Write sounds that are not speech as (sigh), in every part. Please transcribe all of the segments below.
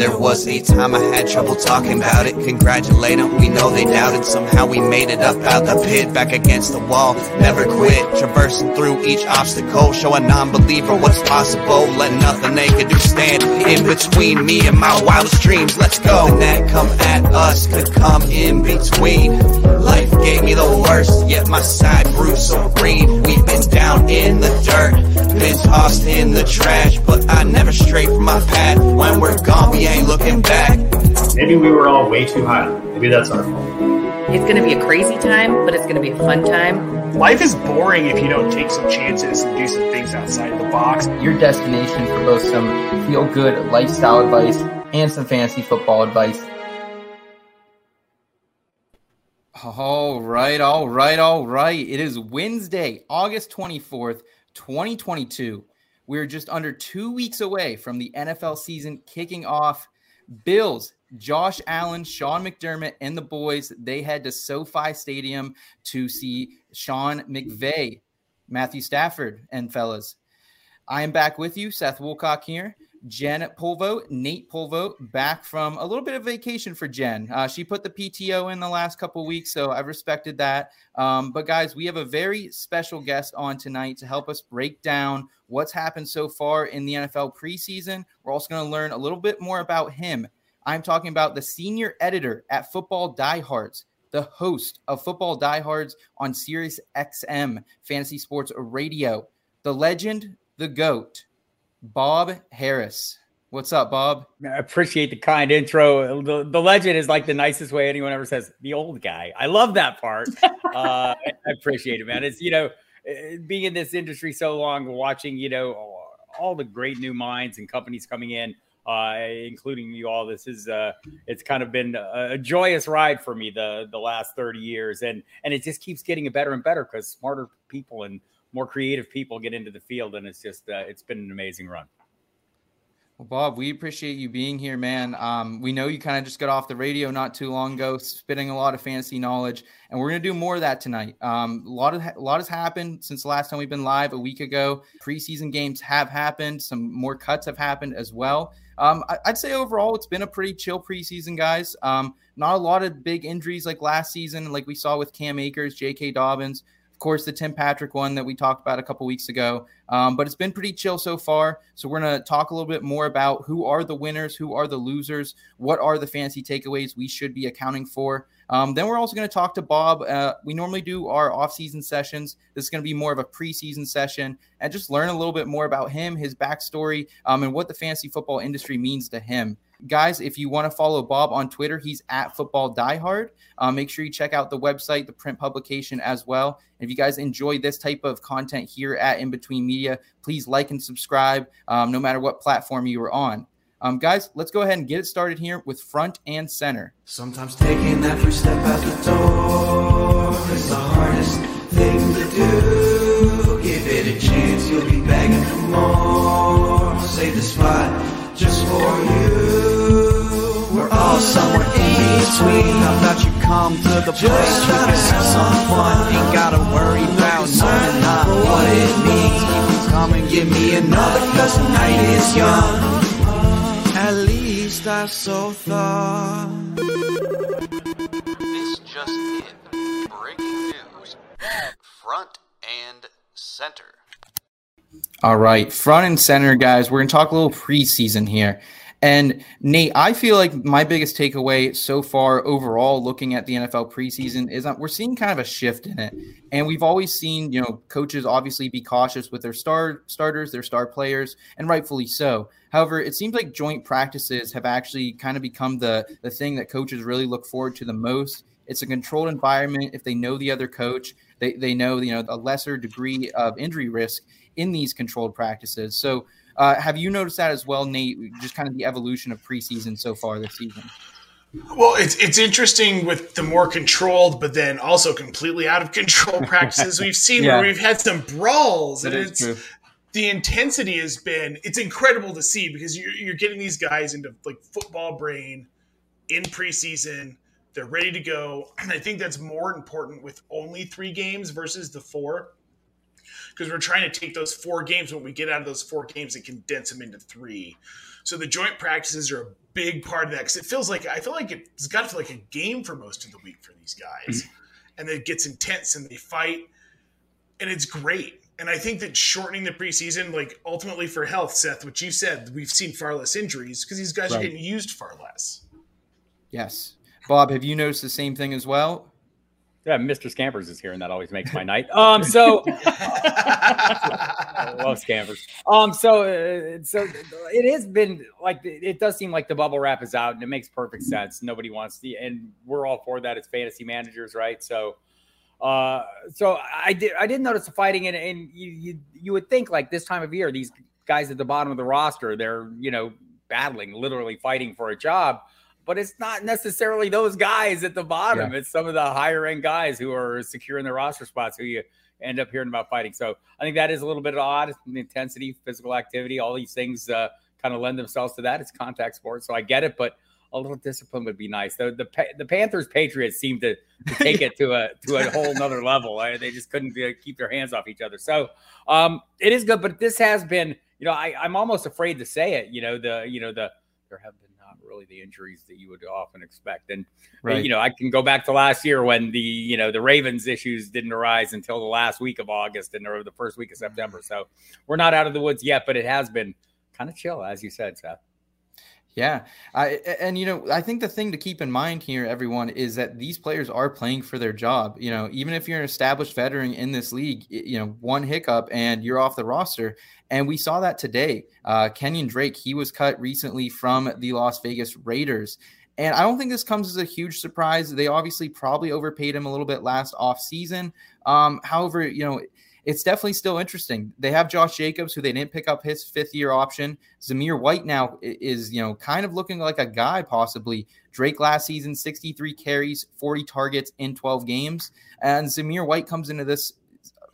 There was a time I had trouble talking about it. Congratulate them, we know they doubted. Somehow we made it up out the pit, back against the wall. Never quit, traversing through each obstacle. Show a non believer what's possible. Let nothing they can do stand in between me and my wildest dreams. Let's go. And that come at us could come in between. Life gave me the worst, yet my side grew so green. We've been down in the dirt, been tossed in the trash, but I never stray from my path. When we're gone, we ain't looking back. Maybe we were all way too high. Maybe that's our fault. It's going to be a crazy time, but it's going to be a fun time. Life is boring if you don't take some chances and do some things outside the box. Your destination for both some feel good lifestyle advice and some fantasy football advice. All right, all right, all right. It is Wednesday, August 24th, 2022. We're just under two weeks away from the NFL season kicking off. Bills, Josh Allen, Sean McDermott, and the boys, they head to SoFi Stadium to see Sean McVay, Matthew Stafford, and fellas. I am back with you, Seth Woolcock here. Jen Polvo, Nate Polvo, back from a little bit of vacation for Jen. Uh, she put the PTO in the last couple weeks, so I've respected that. Um, but guys, we have a very special guest on tonight to help us break down what's happened so far in the NFL preseason. We're also going to learn a little bit more about him. I'm talking about the senior editor at Football Diehards, the host of Football Diehards on Sirius XM Fantasy Sports Radio, the legend, the GOAT, Bob Harris. What's up, Bob? I appreciate the kind intro. The, the legend is like the nicest way anyone ever says the old guy. I love that part. (laughs) uh, I appreciate it, man. It's, you know, eh, being in this industry so long, watching, you know, all the great new minds and companies coming in, uh, including you all. This is, uh, it's kind of been a, a joyous ride for me the, the last 30 years. And, and it just keeps getting better and better because smarter people and more creative people get into the field. And it's just, uh, it's been an amazing run. Well, Bob, we appreciate you being here, man. Um, we know you kind of just got off the radio not too long ago, spitting a lot of fantasy knowledge, and we're to do more of that tonight. Um, a lot of a lot has happened since the last time we've been live a week ago. Preseason games have happened. Some more cuts have happened as well. Um, I, would say overall it's been a pretty chill preseason, guys. Um, not a lot of big injuries like last season, like we saw with Cam Akers, J.K. Dobbins course, the Tim Patrick one that we talked about a couple weeks ago. Um, but it's been pretty chill so far. So we're going to talk a little bit more about who are the winners, who are the losers, what are the fancy takeaways we should be accounting for. Um, then we're also going to talk to Bob. Uh, we normally do our off-season sessions. This is going to be more of a preseason session and just learn a little bit more about him, his backstory, um, and what the fantasy football industry means to him. Guys, if you want to follow Bob on Twitter, he's at Football Diehard. Uh, make sure you check out the website, the print publication as well. And if you guys enjoy this type of content here at In Between Media, please like and subscribe, um, no matter what platform you are on. Um, guys, let's go ahead and get it started here with front and center. Sometimes taking that first step out the door is the hardest thing to do. Give it a chance, you'll be begging for more. Save the spot just for you We're all somewhere in between. I thought you'd come to the place where you have some fun. Ain't gotta worry about knowing not what it means. You come and give me another, cause the night is young. At least I so thought. This just in. Breaking news. Front and center. All right, front and center, guys. We're going to talk a little preseason here. And Nate, I feel like my biggest takeaway so far overall looking at the NFL preseason is that we're seeing kind of a shift in it. And we've always seen, you know, coaches obviously be cautious with their star starters, their star players, and rightfully so. However, it seems like joint practices have actually kind of become the the thing that coaches really look forward to the most. It's a controlled environment. If they know the other coach, they, they know, you know, a lesser degree of injury risk in these controlled practices. So uh, have you noticed that as well, Nate? Just kind of the evolution of preseason so far this season. Well, it's it's interesting with the more controlled, but then also completely out of control (laughs) practices we've seen yeah. where we've had some brawls, that and it's true. the intensity has been it's incredible to see because you're you're getting these guys into like football brain in preseason. They're ready to go. And (clears throat) I think that's more important with only three games versus the four. Because we're trying to take those four games when we get out of those four games and condense them into three. So the joint practices are a big part of that because it feels like I feel like it's got to feel like a game for most of the week for these guys, mm-hmm. and it gets intense and they fight, and it's great. And I think that shortening the preseason, like ultimately for health, Seth, which you said, we've seen far less injuries because these guys right. are getting used far less. Yes, Bob, have you noticed the same thing as well? Yeah, Mr. Scampers is here, and that always makes my night. Um, so (laughs) I love Scampers. Um, so uh, so it has been like it does seem like the bubble wrap is out, and it makes perfect sense. Nobody wants to, and we're all for that as fantasy managers, right? So, uh, so I did I didn't notice the fighting, and and you you you would think like this time of year, these guys at the bottom of the roster, they're you know battling, literally fighting for a job but it's not necessarily those guys at the bottom. Yeah. It's some of the higher end guys who are securing the roster spots who you end up hearing about fighting. So I think that is a little bit odd. The intensity, physical activity, all these things uh, kind of lend themselves to that. It's contact sports, so I get it, but a little discipline would be nice. The the, the Panthers Patriots seem to, to take (laughs) it to a to a whole nother level. I, they just couldn't be, keep their hands off each other. So um, it is good, but this has been, you know, I, I'm almost afraid to say it. You know, the you know the there have been really the injuries that you would often expect. And uh, right. you know, I can go back to last year when the you know the Ravens issues didn't arise until the last week of August and or the first week of September. Mm. So we're not out of the woods yet, but it has been kind of chill, as you said, Seth. Yeah. I, and, you know, I think the thing to keep in mind here, everyone, is that these players are playing for their job. You know, even if you're an established veteran in this league, you know, one hiccup and you're off the roster. And we saw that today. Uh, Kenyan Drake, he was cut recently from the Las Vegas Raiders. And I don't think this comes as a huge surprise. They obviously probably overpaid him a little bit last offseason. Um, however, you know, it's definitely still interesting. They have Josh Jacobs, who they didn't pick up his fifth year option. Zamir White now is, you know, kind of looking like a guy possibly. Drake last season, 63 carries, 40 targets in 12 games. And Zamir White comes into this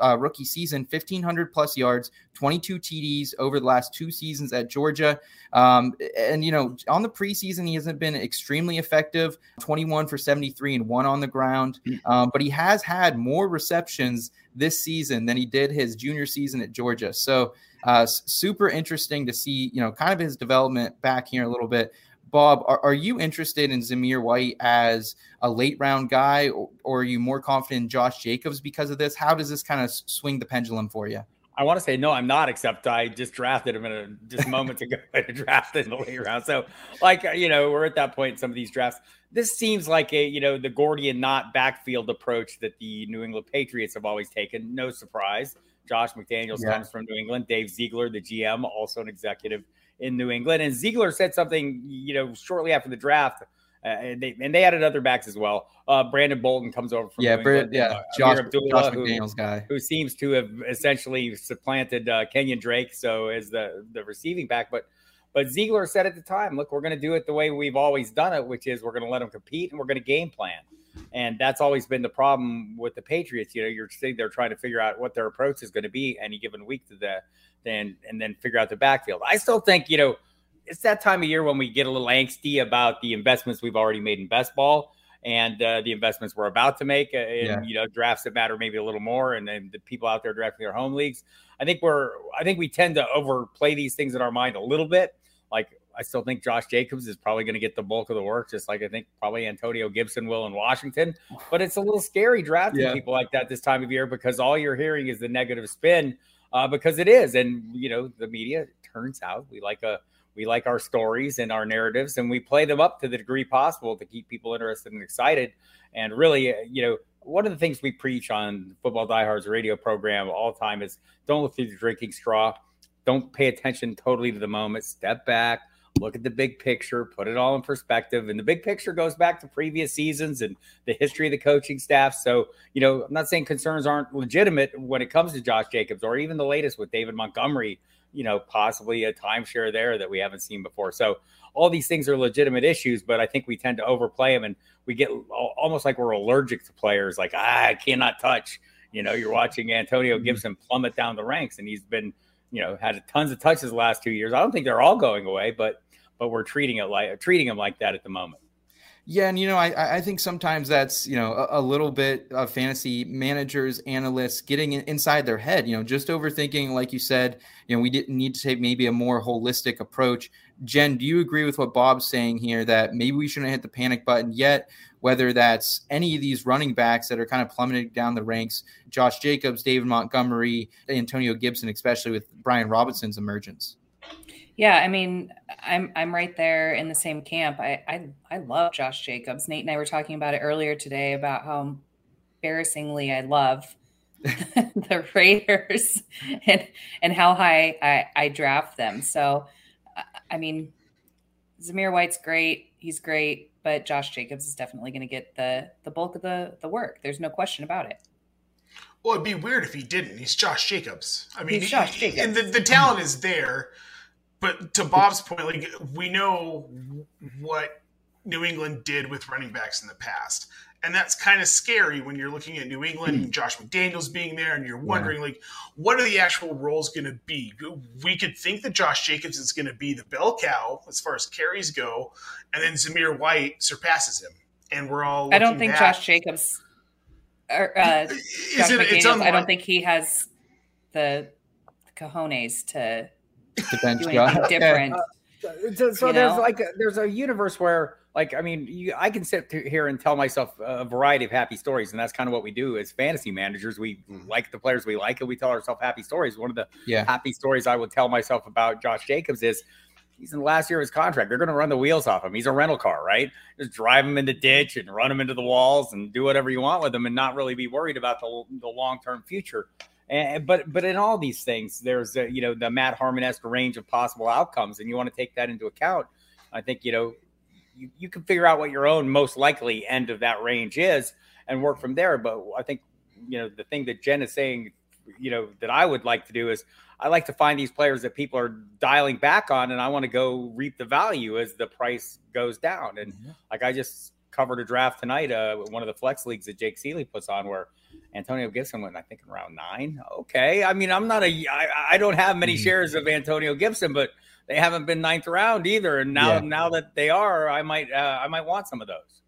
uh, rookie season, 1,500 plus yards, 22 TDs over the last two seasons at Georgia. Um, and, you know, on the preseason, he hasn't been extremely effective 21 for 73 and one on the ground. Um, but he has had more receptions this season than he did his junior season at Georgia. So, uh, super interesting to see, you know, kind of his development back here a little bit. Bob, are, are you interested in Zamir White as a late round guy, or, or, are you more confident in Josh Jacobs because of this? How does this kind of swing the pendulum for you? I want to say no, I'm not. Except I just drafted him in a just moments ago. (laughs) I drafted in the late round, so like uh, you know, we're at that point in some of these drafts. This seems like a you know the Gordian knot backfield approach that the New England Patriots have always taken. No surprise. Josh McDaniels yeah. comes from New England. Dave Ziegler, the GM, also an executive in New England. And Ziegler said something, you know, shortly after the draft. Uh, and they and they added other backs as well. Uh, Brandon Bolden comes over from yeah, Brand, yeah, uh, Josh, Josh McDaniels who, guy who seems to have essentially supplanted uh, Kenyan Drake, so as the the receiving back. But but Ziegler said at the time, look, we're going to do it the way we've always done it, which is we're going to let them compete and we're going to game plan. And that's always been the problem with the Patriots. You know, you're sitting there trying to figure out what their approach is going to be any given week to the then and then figure out the backfield. I still think you know it's that time of year when we get a little angsty about the investments we've already made in best ball and uh, the investments we're about to make uh, in yeah. you know drafts that matter maybe a little more and then the people out there drafting their home leagues i think we're i think we tend to overplay these things in our mind a little bit like i still think josh jacobs is probably going to get the bulk of the work just like i think probably antonio gibson will in washington. But it's a little scary drafting yeah. people like that this time of year because all you're hearing is the negative spin uh, because it is. And you know the media turns out we like a we like our stories and our narratives and we play them up to the degree possible to keep people interested and excited. And really uh, you know one of the things we preach on football diehards radio program all the time is don't look through the drinking straw don't pay attention totally to the moment step back look at the big picture put it all in perspective and the big picture goes back to previous seasons and the history of the coaching staff so you know i'm not saying concerns aren't legitimate when it comes to josh jacobs or even the latest with david montgomery you know, possibly a timeshare there that we haven't seen before. So all these things are legitimate issues, but I think we tend to overplay them and we get almost like we're allergic to players. Like ah, I cannot touch. You know, you're watching Antonio mm-hmm. Gibson plummet down the ranks, and he's been, you know, had tons of touches the last two years. I don't think they're all going away, but but we're treating it like treating them like that at the moment. Yeah, and you know, I I think sometimes that's you know a, a little bit of fantasy managers, analysts getting inside their head. You know, just overthinking, like you said. You know, we didn't need to take maybe a more holistic approach. Jen, do you agree with what Bob's saying here that maybe we shouldn't hit the panic button yet? Whether that's any of these running backs that are kind of plummeting down the ranks, Josh Jacobs, David Montgomery, Antonio Gibson, especially with Brian Robinson's emergence. Yeah, I mean, I'm I'm right there in the same camp. I I, I love Josh Jacobs. Nate and I were talking about it earlier today about how embarrassingly I love (laughs) the Raiders (laughs) and and how high I, I draft them. So, I mean, Zamir White's great. He's great, but Josh Jacobs is definitely going to get the the bulk of the the work. There's no question about it. Well, it'd be weird if he didn't. He's Josh Jacobs. I mean, Josh Jacobs. and the, the talent is there. But to Bob's point, like we know what New England did with running backs in the past, and that's kind of scary when you're looking at New England and Josh McDaniels being there, and you're wondering like, what are the actual roles going to be? We could think that Josh Jacobs is going to be the bell cow as far as carries go, and then Zamir White surpasses him, and we're all. I don't think back- Josh Jacobs or uh, Is Josh it? It's McDaniels, I don't think he has the cojones to The bench do guy. anything Okay. different. (laughs) So, so there's know? like a, there's a universe where like I mean you, I can sit here and tell myself a variety of happy stories, and that's kind of what we do as fantasy managers. We mm-hmm. like the players we like, and we tell ourselves happy stories. One of the Yeah. happy stories I would tell myself about Josh Jacobs is he's in the last year of his contract. They're going to run the wheels off him. He's a rental car, right? Just drive him in the ditch and run him into the walls and do whatever you want with him, and not really be worried about the the long term future. And, but but in all these things, there's a, you know the Matt Harmon range of possible outcomes, and you want to take that into account. I think you know you, you can figure out what your own most likely end of that range is and work from there. But I think you know the thing that Jen is saying, you know that I would like to do is I like to find these players that people are dialing back on, and I want to go reap the value as the price goes down. And like I just covered a draft tonight, uh, one of the flex leagues that Jake Seeley puts on, where Antonio Gibson went, I think, in round nine. Okay, I mean, I'm not a, I, I don't have many shares of Antonio Gibson, but they haven't been ninth round either. And now, Yeah. now that they are, I might, uh, I might want some of those.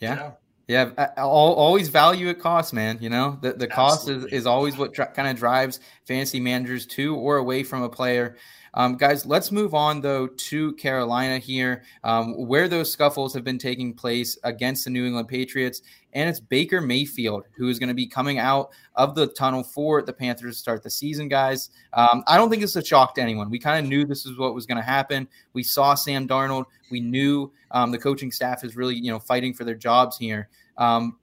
Yeah. Yeah, I- I'll always value at cost, man. You know, the, the cost is, is always what dri- kind of drives fantasy managers to or away from a player. Um, guys, let's move on though to Carolina here, um, where those scuffles have been taking place against the New England Patriots. And it's Baker Mayfield who is going to be coming out of the tunnel for the Panthers to start the season, guys. Um, I don't think it's a shock to anyone. We kind of knew this is what was going to happen. We saw Sam Darnold. We knew um, the coaching staff is really, you know, fighting for their jobs here. Um,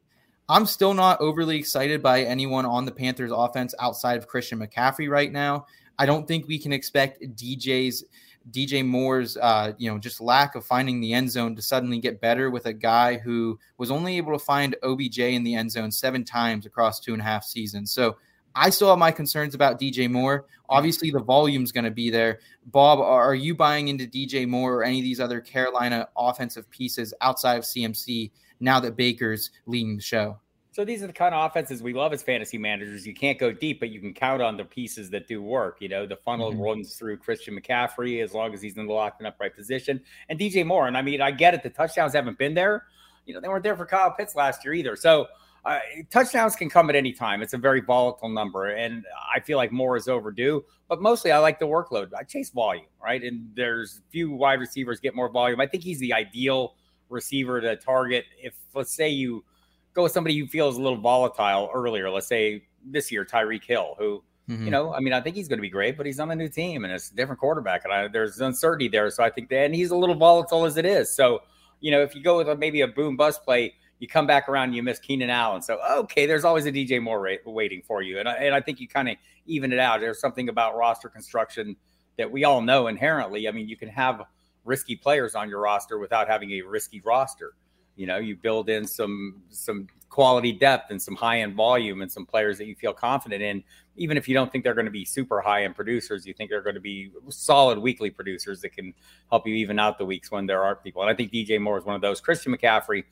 I'm still not overly excited by anyone on the Panthers offense outside of Christian McCaffrey right now. I don't think we can expect DJ's DJ Moore's uh, you know just lack of finding the end zone to suddenly get better with a guy who was only able to find OBJ in the end zone seven times across two and a half seasons. So I still have my concerns about DJ Moore. Obviously, the volume's going to be there. Bob, are you buying into DJ Moore or any of these other Carolina offensive pieces outside of CMC now that Baker's leading the show? So these are the kind of offenses we love as fantasy managers. You can't go deep, but you can count on the pieces that do work. You know, the funnel Mhm. runs through Christian McCaffrey as long as he's in the locked and upright position, and DJ Moore. And I mean, I get it; the touchdowns haven't been there. You know, they weren't there for Kyle Pitts last year either. So uh, touchdowns can come at any time. It's a very volatile number, and I feel like Moore is overdue. But mostly, I like the workload. I chase volume, right? And there's few wide receivers get more volume. I think he's the ideal receiver to target. If let's say you go with somebody who feels a little volatile earlier. Let's say this year, Tyreek Hill, who, Mhm. you know, I mean, I think he's going to be great, but he's on a new team and it's a different quarterback. And I, there's uncertainty there. So I think that, and he's a little volatile as it is. So, you know, if you go with a, maybe a boom bust play, you come back around and you miss Keenan Allen. So, okay, there's always a DJ Moore ra- waiting for you. And I, and I think you kind of even it out. There's something about roster construction that we all know inherently. I mean, you can have risky players on your roster without having a risky roster. You know, you build in some some quality depth and some high end volume and some players that you feel confident in, even if you don't think they're going to be super high end producers. You think they're going to be solid weekly producers that can help you even out the weeks when there aren't people. And I think DJ Moore is one of those. Christian McCaffrey,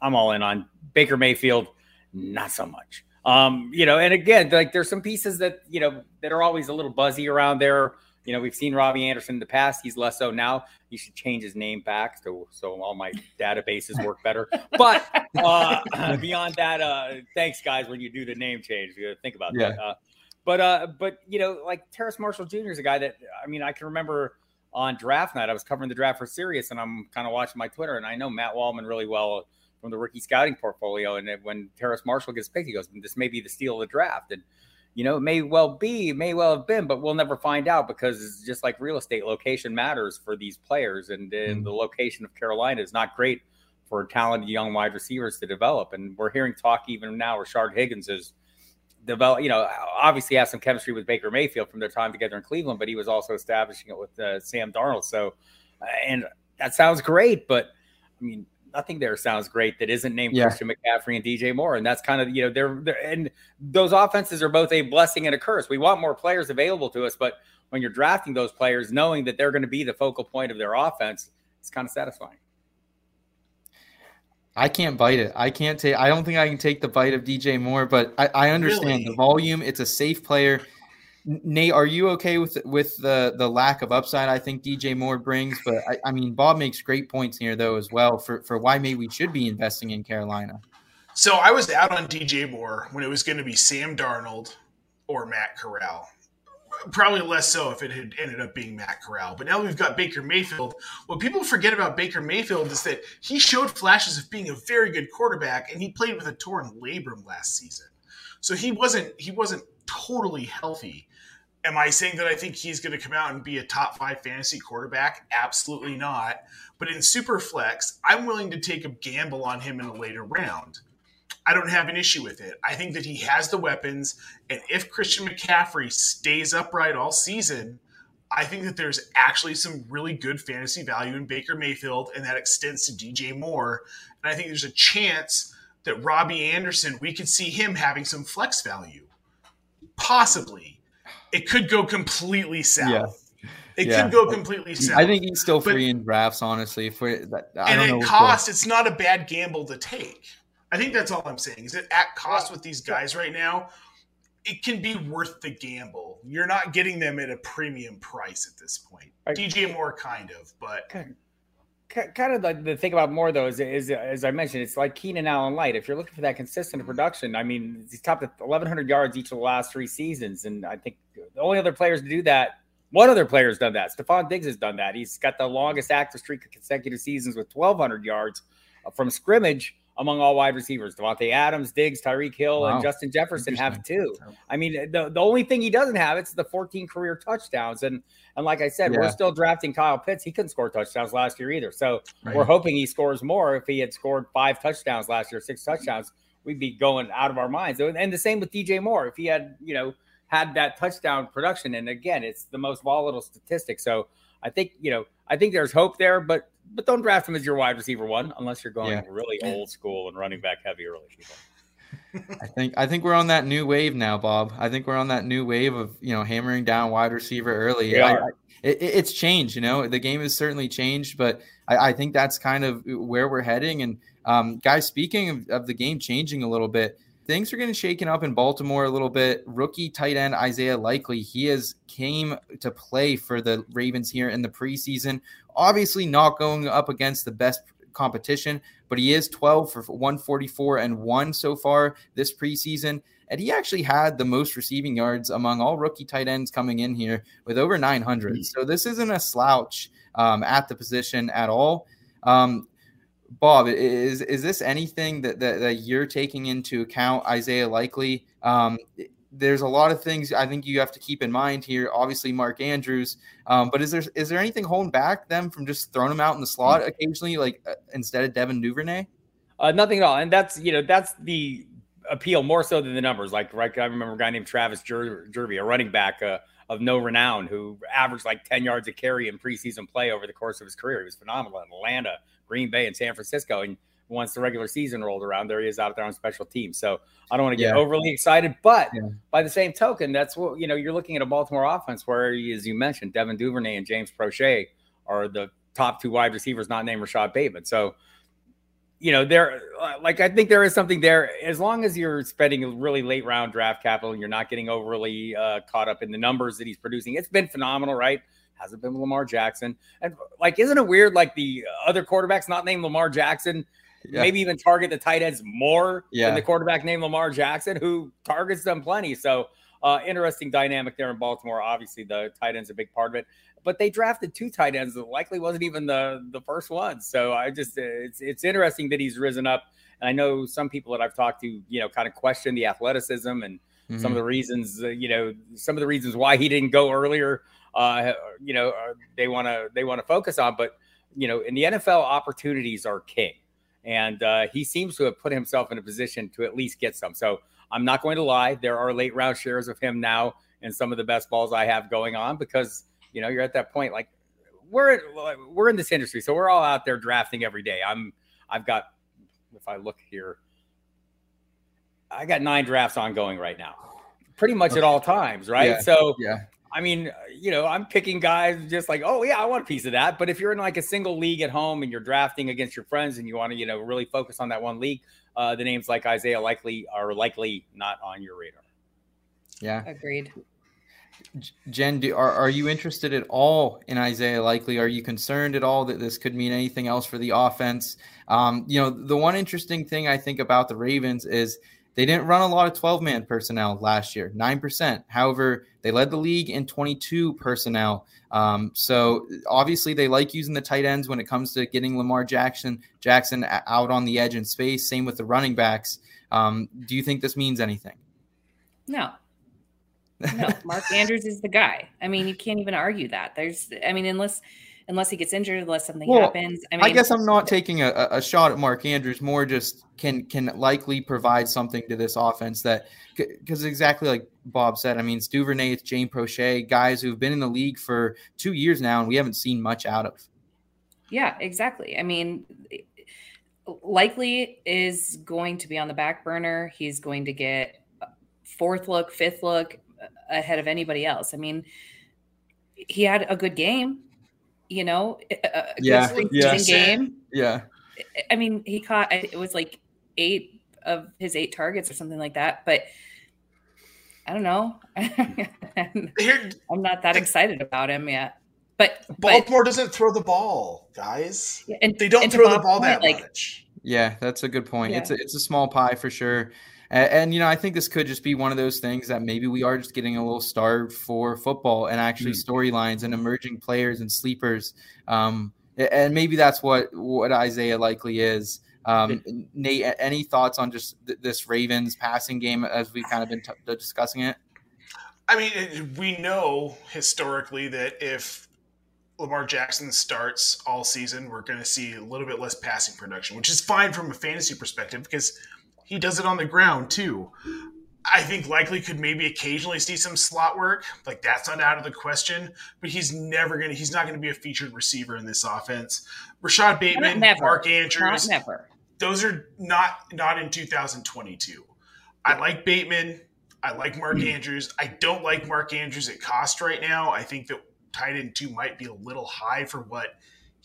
I'm all in on Baker Mayfield, not so much. Um, you know, and again, like there's some pieces that you know that are always a little buzzy around there. You know, we've seen Robbie Anderson in the past. He's less so now. You should change his name back so so all my databases work better. But uh, (laughs) beyond that, uh, thanks guys when you do the name change. You gotta think about Yeah. that. Uh, but uh, but you know, like Terrace Marshall Jr. is a guy that I mean, I can remember on draft night. I was covering the draft for Sirius, and I'm kind of watching my Twitter, and I know Matt Waldman really well from the rookie scouting portfolio. And when Terrace Marshall gets picked, he goes, "This may be the steal of the draft." And you know, it may well be, may well have been, but we'll never find out because it's just like real estate, location matters for these players, and, and the location of Carolina is not great for talented young wide receivers to develop. And we're hearing talk even now, where Rashard Higgins is develop. You know, obviously has some chemistry with Baker Mayfield from their time together in Cleveland, but he was also establishing it with uh, Sam Darnold. So, uh, and that sounds great, but I mean, nothing there sounds great that isn't named Yeah. Christian McCaffrey and DJ Moore, and that's kind of you know they're, they're and those offenses are both a blessing and a curse. We want more players available to us, but when you're drafting those players, knowing that they're going to be the focal point of their offense, it's kind of satisfying. I can't bite it. I can't take. I don't think I can take the bite of DJ Moore, but I, I understand Really? the volume. It's a safe player. Nate, are you okay with with the the lack of upside? I think DJ Moore brings, but I, I mean Bob makes great points here though as well for for why maybe we should be investing in Carolina. So I was out on DJ Moore when it was going to be Sam Darnold or Matt Corral. Probably less so if it had ended up being Matt Corral. But now we've got Baker Mayfield. What people forget about Baker Mayfield is that he showed flashes of being a very good quarterback, and he played with a torn labrum last season. So he wasn't he wasn't totally healthy. Am I saying that I think he's going to come out and be a top five fantasy quarterback? Absolutely not. But in Superflex, I'm willing to take a gamble on him in a later round. I don't have an issue with it. I think that he has the weapons, and if Christian McCaffrey stays upright all season, I think that there's actually some really good fantasy value in Baker Mayfield, and that extends to DJ Moore. And I think there's a chance that Robbie Anderson, we could see him having some flex value. Possibly. It could go completely south. Yeah. It Yeah. could go completely south. I think he's still But- free in drafts. Honestly, for that, I and don't at what's cost, it's not a bad gamble to take. I think that's all I'm saying. Is that at cost with these guys right now, it can be worth the gamble. You're not getting them at a premium price at this point. Right. DJ Moore, kind of, but Ki- kind of the, the thing about more though is, is as I mentioned, it's like Keenan Allen light. If you're looking for that consistent production, I mean, he's topped at 1,100 yards each of the last three seasons, and I think the only other players to do that. One other player's done that. Stefon Diggs has done that. He's got the longest active streak of consecutive seasons with 1,200 yards uh, from scrimmage among all wide receivers. Davante Adams, Diggs, Tyreek Hill, Wow. and Justin Jefferson have two. I mean, the, the only thing he doesn't have it's the 14 career touchdowns. And and like I said, we're still drafting Kyle Pitts. He couldn't score touchdowns last year either. So Right. we're hoping he scores more. If he had scored five touchdowns last year, six touchdowns, we'd be going out of our minds. And the same with DJ Moore. If he had, you know, had that touchdown production, and again, it's the most volatile statistic. So I think, you know, I think there's hope there, but but don't draft him as your wide receiver one unless you're going Yeah. really old school and running back heavy early. People. (laughs) I think I think we're on that new wave now, Bob. I think we're on that new wave of you know hammering down wide receiver early. I- I- it, it- it's changed, you know. The game has certainly changed, but I, I think that's kind of where we're heading. And um, guys, speaking of, of the game changing a little bit, things are getting shaken up in Baltimore a little bit. Rookie tight end Isaiah Likely, he has came to play for the Ravens here in the preseason. Obviously, not going up against the best competition, but he is 12 for 144 and one so far this preseason. And he actually had the most receiving yards among all rookie tight ends coming in here with over 900. So this isn't a slouch um, at the position at all. Um, Bob, is is this anything that, that that you're taking into account, Isaiah Likely? Um, there's a lot of things I think you have to keep in mind here. Obviously, Mark Andrews, um, but is there is there anything holding back them from just throwing him out in the slot occasionally, like uh, instead of Devin Duvernay? Uh, nothing at all, and that's you know that's the appeal more so than the numbers. Like right, I remember a guy named Travis Jer- Jervey, a running back uh, of no renown, who averaged like ten yards a carry in preseason play over the course of his career. He was phenomenal in Atlanta, Green Bay, and San Francisco. And once the regular season rolled around, there he is out there on special teams. So I don't want to get Yeah. overly excited, but Yeah. by the same token, that's what you know. You're looking at a Baltimore offense where, as you mentioned, Devin Duvernay and James Proche are the top two wide receivers, not named Rashod Bateman. So you know, there, uh, like, I think there is something there. As long as you're spending a really late round draft capital and you're not getting overly uh, caught up in the numbers that he's producing, it's been phenomenal, right? Hasn't been Lamar Jackson. And like, isn't it weird? Like the other quarterbacks not named Lamar Jackson, Yeah. maybe even target the tight ends more Yeah. than the quarterback named Lamar Jackson, who targets them plenty. So, uh, interesting dynamic there in Baltimore. Obviously, the tight end's a big part of it, but they drafted two tight ends that likely wasn't even the the first one. So I just it's it's interesting that he's risen up. And I know some people that I've talked to, you know, kind of question the athleticism and Mm-hmm. some of the reasons, uh, you know, some of the reasons why he didn't go earlier. Uh, you know, uh, they want to they want to focus on, but you know, in the NFL, opportunities are king, and uh, he seems to have put himself in a position to at least get some. So I'm not going to lie, there are late round shares of him now in some of the best balls I have going on because you know you're at that point like we're we're in this industry, so we're all out there drafting every day. I'm I've got if I look here, I got nine drafts ongoing right now, pretty much at all times, right? Yeah. So Yeah. I mean, you know, I'm picking guys just like, oh yeah, I want a piece of that. But if you're in like a single league at home and you're drafting against your friends and you want to, you know, really focus on that one league, uh, the names like Isaiah likely are likely not on your radar. Yeah. Agreed. Jen, do, are, are you interested at all in Isaiah Likely? Are you concerned at all that this could mean anything else for the offense? Um, you know, the one interesting thing I think about the Ravens is they didn't run a lot of 12 man personnel last year, 9%. However, they led the league in 22 personnel. Um, so obviously they like using the tight ends when it comes to getting Lamar Jackson Jackson out on the edge in space. Same with the running backs. Um, do you think this means anything? No. (laughs) No, Mark Andrews is the guy. I mean, you can't even argue that. There's, I mean, unless unless he gets injured, unless something Well, happens. I mean, I guess I'm not taking a, a- shot at Mark Andrews. More just can can likely provide something to this offense that because exactly like Bob said. I mean, it's Duvernay, it's Jane Proche, guys who've been in the league for two years now, and we haven't seen much out of. Yeah, exactly. I mean, likely is going to be on the back burner. He's going to get fourth look, fifth look uh, ahead of anybody else. I mean, he had a good game, you know, a a Yeah, good yeah. game. Yeah, I mean, he caught it was like eight of his eight targets or something like that, but I don't know. (laughs) I'm not that excited about him yet. But but Baltimore doesn't throw the ball, guys. and They don't and throw the ball point, that like much. yeah, that's a good point. It's a, it's a small pie for sure. And, and you know, I think this could just be one of those things that maybe we are just getting a little starved for football and actually storylines and emerging players and sleepers. Um, and maybe that's what what Isaiah likely is. Um, Nate, any thoughts on just th- this Ravens passing game as we've kind of been t- discussing it? I mean, we know historically that if Lamar Jackson starts all season, we're going to see a little bit less passing production, which is fine from a fantasy perspective because he does it on the ground too. I think likely could maybe occasionally see some slot work, like that's not out of the question. But he's never gonna. He's not going to be a featured receiver in this offense. Rashod Bateman, never. Mark Andrews, never. those are not not in 2022. I like Bateman. I like Mark Hmm. Andrews. I don't like Mark Andrews at cost right now. I think that tight end two might be a little high for what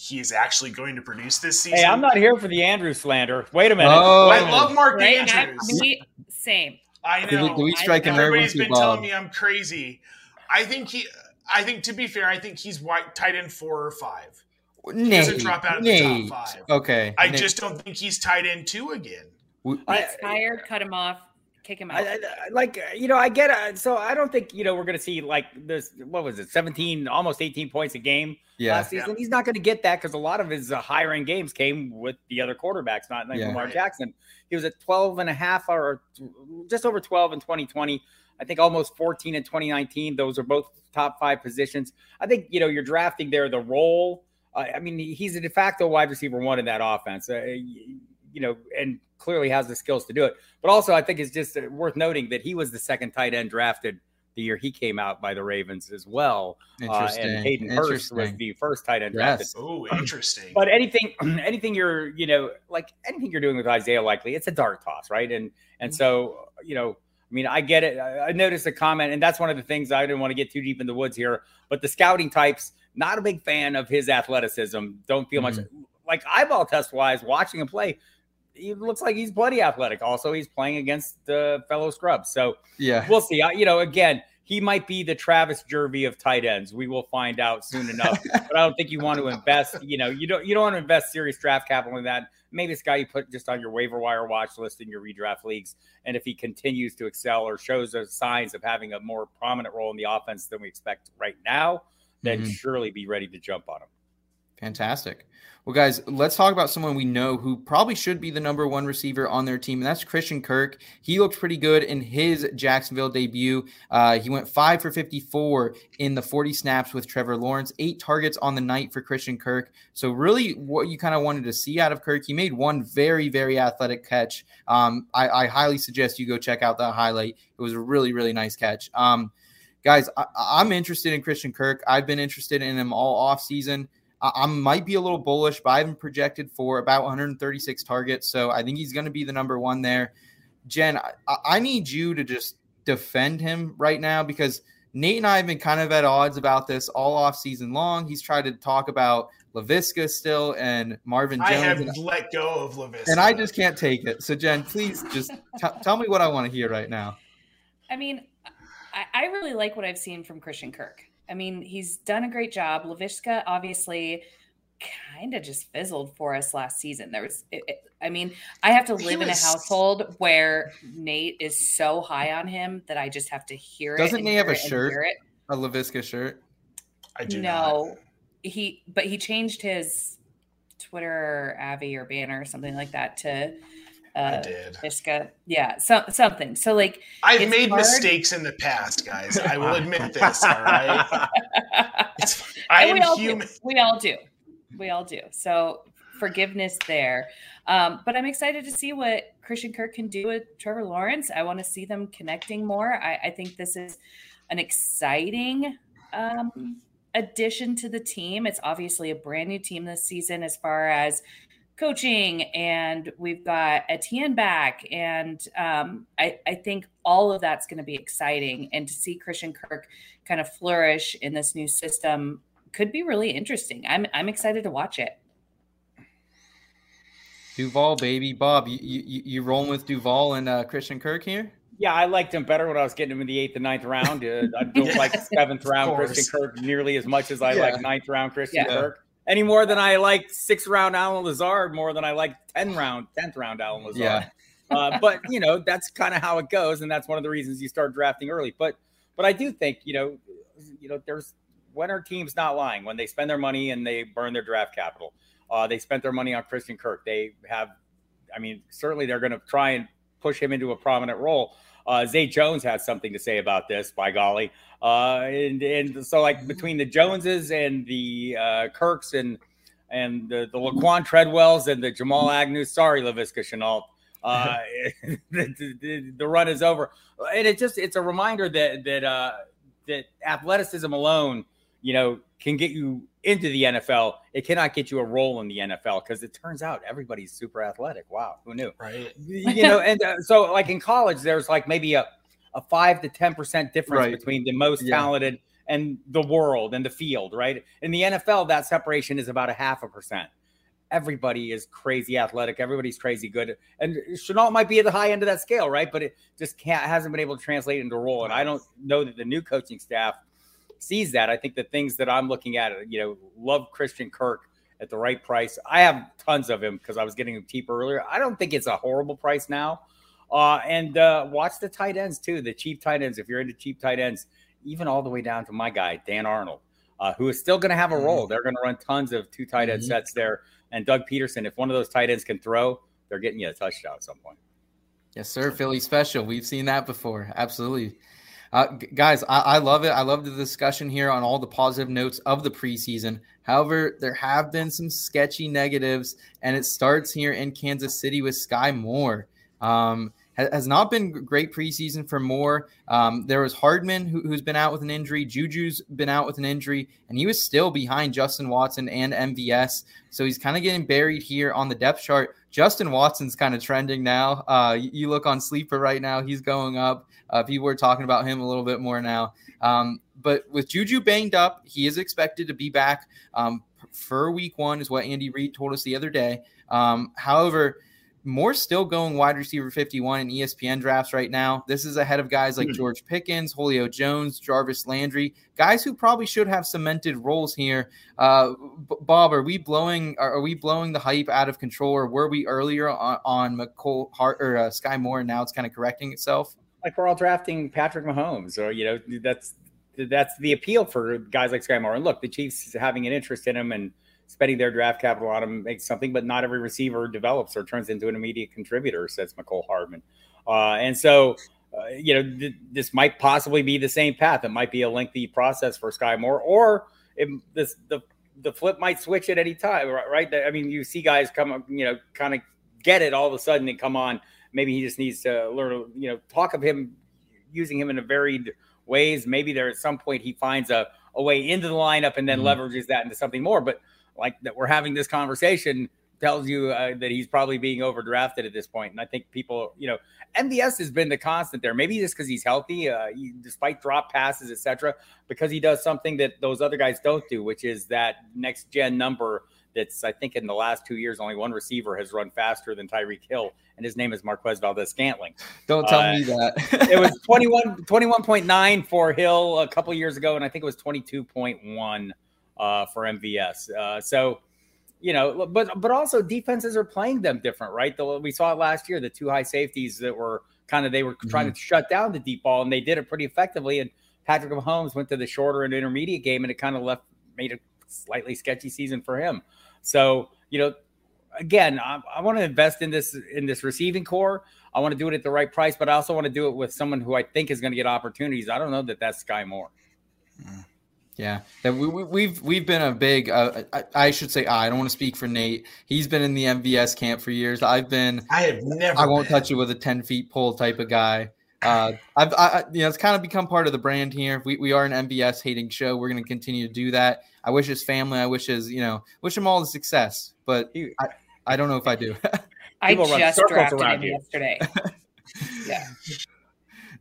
he is actually going to produce this season. Hey, I'm not here for the Andrew slander. Wait a minute. Oh. I love Mark Right? I, Andrews. we, same. I Do we, know. do we strike an Everybody's emergency been Bob? telling me I'm crazy. I think he. I think to be fair, I think he's white tight end four or five. Nate, doesn't drop out of the top five. Okay, I Nate, just don't think he's tight end two again. we- I- He's tired. Cut him off. Kick him out. I, I, I- like uh, you know, I get it. So I don't think you know we're going to see like this. What was it? Seventeen, almost eighteen points a game yeah, last season. He's not going to get that because a lot of his uh, higher end games came with the other quarterbacks, not like Yeah. Lamar Jackson. He was at 12 and a half or just over 12 in 2020. I think almost 14 in 2019. Those are both top five positions. I think, you know, you're drafting there the role. Uh, I mean, he's a de facto wide receiver one in that offense, uh, you, you know, and clearly has the skills to do it. But also, I think it's just uh, worth noting that he was the second tight end drafted the year he came out by the Ravens as well. Uh, interesting. and Hayden Hurst was the first tight end drafted. Oh, (clears throat) interesting. But anything, (clears throat) anything you're, you know, like anything you're doing with Isaiah, likely it's a dart toss, right? And and so, you know, I mean, I get it. I, I noticed a comment, and that's one of the things I didn't want to get too deep in the woods here. But the scouting types, not a big fan of his athleticism. Don't feel much like eyeball test wise, watching him play. He looks like he's bloody athletic. Also, he's playing against the fellow scrubs. So Yeah. we'll see. I, you know, again, he might be the Travis Jervey of tight ends. We will find out soon enough. (laughs) but I don't think you want to invest. You know, you don't you don't want to invest serious draft capital in that. Maybe it's a guy you put just on your waiver wire watch list in your redraft leagues. And if he continues to excel or shows those signs of having a more prominent role in the offense than we expect right now, then Mhm. surely be ready to jump on him. Fantastic. Well, guys, let's talk about someone we know who probably should be the number one receiver on their team, and that's Christian Kirk. He looked pretty good in his Jacksonville debut. Uh, he went five for 54 in the 40 snaps with Trevor Lawrence, eight targets on the night for Christian Kirk. So, really, what you kind of wanted to see out of Kirk, he made one very, very athletic catch. Um, I, I highly suggest you go check out that highlight. It was a really, really nice catch. Um, guys, I, I'm interested in Christian Kirk. I've been interested in him all off season. I, I might be a little bullish, but I haven't projected for about 136 targets. So I think he's going to be the number one there. Jen, I, I need you to just defend him right now because Nate and I have been kind of at odds about this all off season long. He's tried to talk about Laviska still and Marvin Jones. I have and, let go of Levis. and I just can't take it. So, Jen, please just t- tell me what I want to hear right now. I mean, I, I really like what I've seen from Christian Kirk. I mean, he's done a great job. Laviska obviously kind of just fizzled for us last season. There was, it, it- I mean, I have to He live in a household where Nate is so high on him that I just have to hear it. Doesn't and Nate have a shirt? it. A Laviska shirt. I do no, not. he, but he changed his Twitter or Avi or banner or something like that to I uh, did. Iska. Yeah, so, something. So like, I've made hard. mistakes in the past, guys. I will admit this. All right. (laughs) It's, I And we am all human. Do. We all do. We all do. So forgiveness there. Um, but I'm excited to see what Christian Kirk can do with Trevor Lawrence. I want to see them connecting more. I, I think this is an exciting um, addition to the team. It's obviously a brand new team this season as far as coaching, and we've got Etienne back, and um, I, I think all of that's going to be exciting. And to see Christian Kirk kind of flourish in this new system could be really interesting. I'm I'm excited to watch it. Duval, baby. Bob, you, you, you rolling with Duval and uh, Christian Kirk here? Yeah, I liked him better when I was getting him in the eighth and ninth round. Uh, I don't (laughs) like seventh round. Christian Kirk nearly as much as I Yeah. like ninth round Christian Yeah. Kirk. Any more than I like sixth round Allen Lazard, more than I like 10 round, 10th round Allen Lazard. Yeah. (laughs) uh, but you know, that's kind of how it goes, and that's one of the reasons you start drafting early. But but I do think, you know, you know, there's when are teams not lying? When they spend their money and they burn their draft capital. Uh, they spent their money on Christian Kirk. They have I mean, certainly they're going to try and push him into a prominent role. Uh, Zay Jones had something to say about this, by golly. Uh, and, and so, like, between the Joneses and the uh, Kirks and and the, the Laquan Treadwells and the Jamal Agnew, sorry, Laviska Shenault, (laughs) uh, (laughs) the, the, the run is over. And it just, it's a reminder that, that, uh, that athleticism alone, you know, can get you into the NFL. It cannot get you a role in the NFL because it turns out everybody's super athletic. Wow, who knew? Right. You know, and uh, so like in college, there's like maybe a a five to ten percent difference Right. between the most Yeah. talented and the world and the field. Right in the NFL, that separation is about a half a percent. Everybody is crazy athletic. Everybody's crazy good, and Shenault might be at the high end of that scale, right? But it just can't hasn't been able to translate into a role. And I don't know that the new coaching staff sees that. I think the things that I'm looking at, you know, love Christian Kirk at the right price. I have tons of him because I was getting him cheap earlier. I don't think it's a horrible price now. Uh, and uh, watch the tight ends too, the cheap tight ends. If you're into cheap tight ends, even all the way down to my guy Dan Arnold, uh, who is still going to have a role. They're going to run tons of two tight end Mhm. sets there. And Doug Pederson, if one of those tight ends can throw, they're getting you a touchdown at some point. Yes, sir. Philly special. We've seen that before. Absolutely. Uh, guys, I, I love it. I love the discussion here on all the positive notes of the preseason. However, there have been some sketchy negatives, and it starts here in Kansas City with Skyy Moore. Um, has not been great preseason for Moore. Um, there was Hardman who, who's been out with an injury. Juju's been out with an injury, and he was still behind Justin Watson and MVS. So he's kind of getting buried here on the depth chart. Justin Watson's kind of trending now. Uh, you look on Sleeper right now; he's going up. Uh, people are talking about him a little bit more now. Um, but with Juju banged up, he is expected to be back um, for week one, is what Andy Reid told us the other day. Um, however, more still going wide receiver 51 in ESPN drafts right now. This is ahead of guys like George Pickens, Julio Jones, Jarvis Landry, guys who probably should have cemented roles here. Uh, Bob, are we blowing are, are we blowing the hype out of control, or were we earlier on, on Mecole Hart or uh, Skyy Moore, and now it's kind of correcting itself? Like we're all drafting Patrick Mahomes, or you know, that's that's the appeal for guys like Skyy Moore. And look, the Chiefs having an interest in him and spending their draft capital on him makes something, but not every receiver develops or turns into an immediate contributor, says Mecole Hardman. Uh, and so, uh, you know, th- this might possibly be the same path. It might be a lengthy process for Skyy Moore, or it, this the the flip might switch at any time, right? I mean, you see guys come, you know, kind of get it all of a sudden and come on. Maybe he just needs to learn, you know, talk of him using him in a varied ways. Maybe there at some point he finds a, a way into the lineup and then mm-hmm. leverages that into something more. But like that we're having this conversation tells you uh, that he's probably being overdrafted at this point. And I think people, you know, MVS has been the constant there. Maybe just because he's healthy, uh, he, despite drop passes, etc., because he does something that those other guys don't do, which is that next gen number. That's I think in the last two years, only one receiver has run faster than Tyreek Hill, and his name is Marquez Valdes-Scantling. Don't tell uh, me that. it was (laughs) 21, 21.9 for Hill a couple years ago, and I think it was 22.1 uh, for MVS. Uh, so, you know, but but also defenses are playing them different, right? The, we saw it last year. The two high safeties that were kind of they were trying mm-hmm. to shut down the deep ball, and they did it pretty effectively. And Patrick Mahomes went to the shorter and intermediate game, and it kind of left made a slightly sketchy season for him. So, you know, again, I, I want to invest in this in this receiving core. I want to do it at the right price, but I also want to do it with someone who I think is going to get opportunities. I don't know that that's Skyy Moore. Yeah, that we, we, we've we've been a big. Uh, I, I, should say I. I don't want to speak for Nate. He's been in the MVS camp for years. I've been. I have never. I won't been. touch it with a ten feet pole type of guy. Uh, I've, I, you know, it's kind of become part of the brand here. We, we are an MVS hating show. We're going to continue to do that. I wish his family, I wish his, you know, wish him all the success, but I, I don't know if I do. I just drafted him yesterday. (laughs) yeah.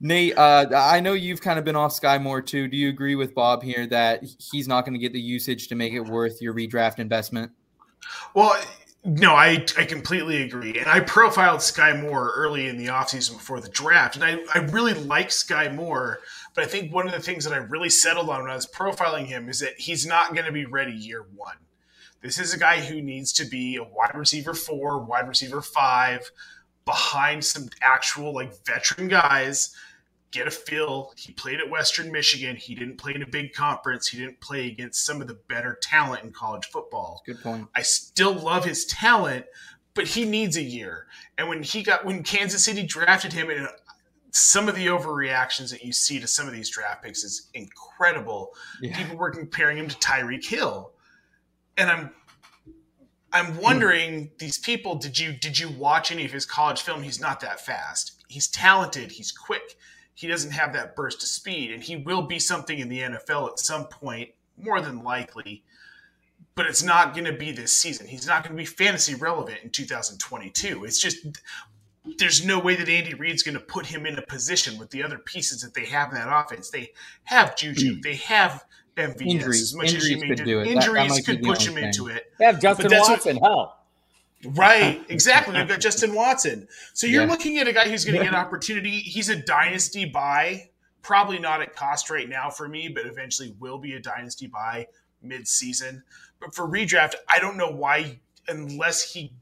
Nate, uh, I know you've kind of been off Skyy Moore too. Do you agree with Bob here that he's not going to get the usage to make it worth your redraft investment? Well, no, I, I completely agree. And I profiled Skyy Moore early in the offseason before the draft. And I, I really like Skyy Moore. But I think one of the things that I really settled on when I was profiling him is that he's not going to be ready year one. This is a guy who needs to be a wide receiver four, wide receiver five, behind some actual like veteran guys get a feel. He played at Western Michigan. He didn't play in a big conference. He didn't play against some of the better talent in college football. Good point. I still love his talent, but he needs a year. And when he got when Kansas City drafted him and some of the overreactions that you see to some of these draft picks is incredible. Yeah. People were comparing him to Tyreek Hill. And I'm I'm wondering mm. these people did you did you watch any of his college film? He's not that fast. He's talented, he's quick he doesn't have that burst of speed, and he will be something in the NFL at some point, more than likely. But it's not going to be this season. He's not going to be fantasy relevant in 2022. It's just there's no way that Andy Reid's going to put him in a position with the other pieces that they have in that offense. They have Juju, mm. they have MVS. Injuries, as much injuries as you may could do, do it. injuries that, that could push him thing. into it. They have Justin Watson. What, hell. Right, (laughs) exactly. They've got Justin Watson. So you're yeah. looking at a guy who's going to get (laughs) opportunity. He's a dynasty buy, probably not at cost right now for me, but eventually will be a dynasty buy mid-season. But for redraft, I don't know why, unless he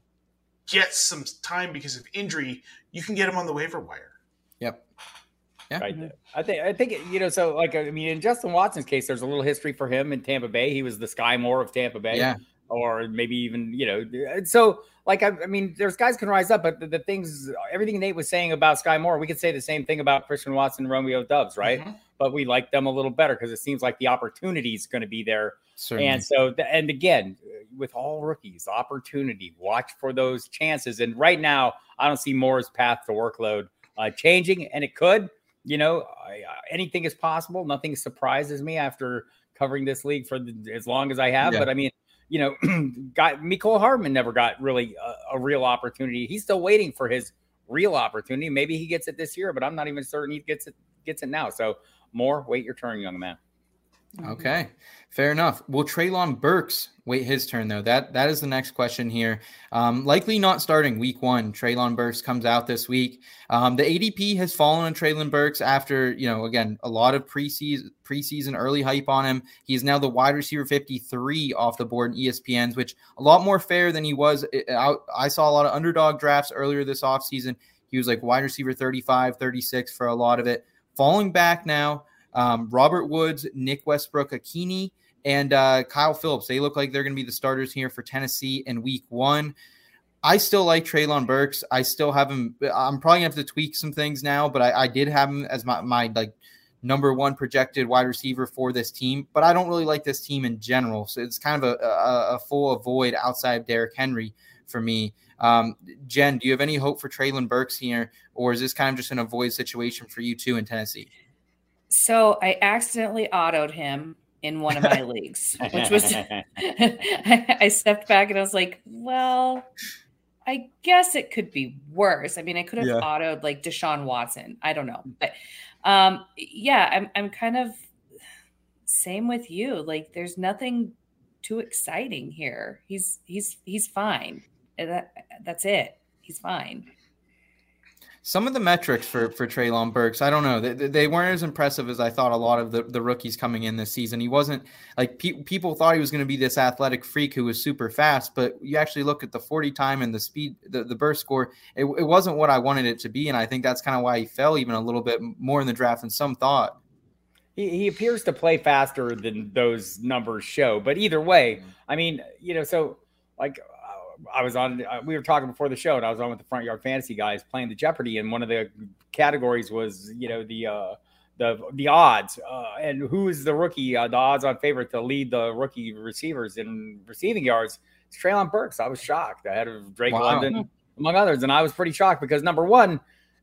gets some time because of injury, you can get him on the waiver wire. Yep. Yeah. Right. Mm-hmm. I think I think you know. So like I mean, in Justin Watson's case, there's a little history for him in Tampa Bay. He was the Skyy Moore of Tampa Bay. Yeah or maybe even you know so like I, I, mean there's guys can rise up but the, the, things everything nate was saying about Skyy Moore we could say the same thing about christian watson romeo doubs right mm-hmm. but we like them a little better because it seems like the opportunity is going to be there Certainly. and so and again with all rookies opportunity watch for those chances and right now i don't see moore's path to workload uh, changing and it could you know I, anything is possible nothing surprises me after covering this league for the, as long as i have yeah. but i mean you know, (clears throat) got Mecole Hardman never got really a, a, real opportunity. He's still waiting for his real opportunity. Maybe he gets it this year, but I'm not even certain he gets it gets it now. So more, wait your turn, young man. Okay, fair enough. Will Treylon Burks wait his turn though? That that is the next question here. Um, likely not starting week one. Treylon Burks comes out this week. Um, the ADP has fallen on Treylon Burks after you know again a lot of preseason preseason early hype on him. He's now the wide receiver 53 off the board in ESPN's, which a lot more fair than he was. I, I saw a lot of underdog drafts earlier this offseason. He was like wide receiver 35, 36 for a lot of it. Falling back now um, Robert Woods, Nick Westbrook, Ikhine, and uh, Kyle Phillips. They look like they're going to be the starters here for Tennessee in week one. I still like Treylon Burks. I still have him. I'm probably gonna have to tweak some things now, but I, I did have him as my, my like number one projected wide receiver for this team. But I don't really like this team in general. So it's kind of a, a, a full avoid outside of Derrick Henry for me. Um, Jen, do you have any hope for Treylon Burks here, or is this kind of just an avoid situation for you too in Tennessee? So I accidentally autoed him in one of my leagues, which was (laughs) (laughs) I stepped back and I was like, well, I guess it could be worse. I mean, I could have yeah. autoed like Deshaun Watson. I don't know. But um yeah, I'm I'm kind of same with you. Like there's nothing too exciting here. He's he's he's fine. That that's it. He's fine some of the metrics for for Treylon Burks, I don't know, they, they weren't as impressive as I thought. A lot of the, the rookies coming in this season, he wasn't like pe- people thought he was going to be this athletic freak who was super fast. But you actually look at the forty time and the speed, the, the burst score, it, it wasn't what I wanted it to be, and I think that's kind of why he fell even a little bit more in the draft than some thought. He, he appears to play faster than those numbers show, but either way, mm-hmm. I mean, you know, so like I was on. Uh, we were talking before the show, and I was on with the front yard fantasy guys playing the Jeopardy, and one of the categories was you know the uh, the the odds uh, and who is the rookie uh, the odds on favorite to lead the rookie receivers in receiving yards. It's Treylon Burks. I was shocked ahead of Drake wow. London among others, and I was pretty shocked because number one,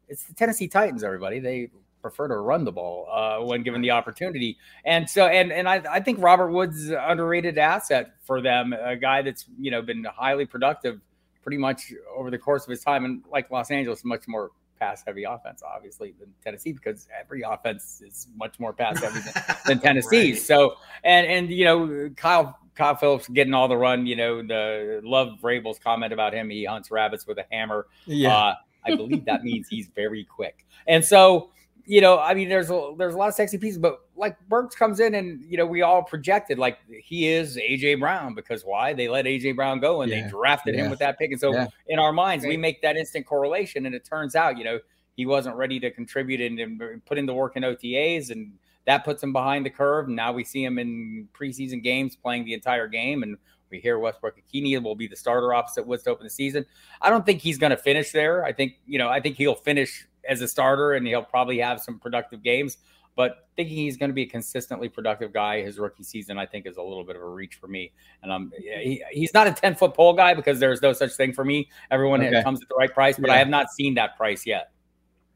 it's the Tennessee Titans. Everybody they prefer to run the ball uh, when given the opportunity. And so, and and I, I think Robert Woods underrated asset for them, a guy that's you know been highly productive pretty much over the course of his time. And like Los Angeles, much more pass heavy offense, obviously, than Tennessee because every offense is much more pass heavy than, (laughs) than Tennessee. right. So, and and you know, Kyle Kyle Phillips getting all the run. You know, the love Vrabel's comment about him. He hunts rabbits with a hammer. Yeah. Uh, I believe that means he's very quick. And so you know, I mean, there's a there's a lot of sexy pieces, but like Burks comes in and you know we all projected like he is AJ Brown because why they let AJ Brown go and yeah. they drafted yeah. him with that pick, and so yeah. in our minds we make that instant correlation, and it turns out you know he wasn't ready to contribute and, and put in the work in OTAs, and that puts him behind the curve. And now we see him in preseason games playing the entire game, and we hear Westbrook Ikhine will be the starter opposite Woods to open the season. I don't think he's going to finish there. I think you know I think he'll finish as a starter, and he'll probably have some productive games. But thinking he's going to be a consistently productive guy his rookie season, I think, is a little bit of a reach for me. And I'm he, he's not a ten foot pole guy because there's no such thing for me. Everyone okay. comes at the right price, but yeah. I have not seen that price yet.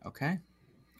Okay,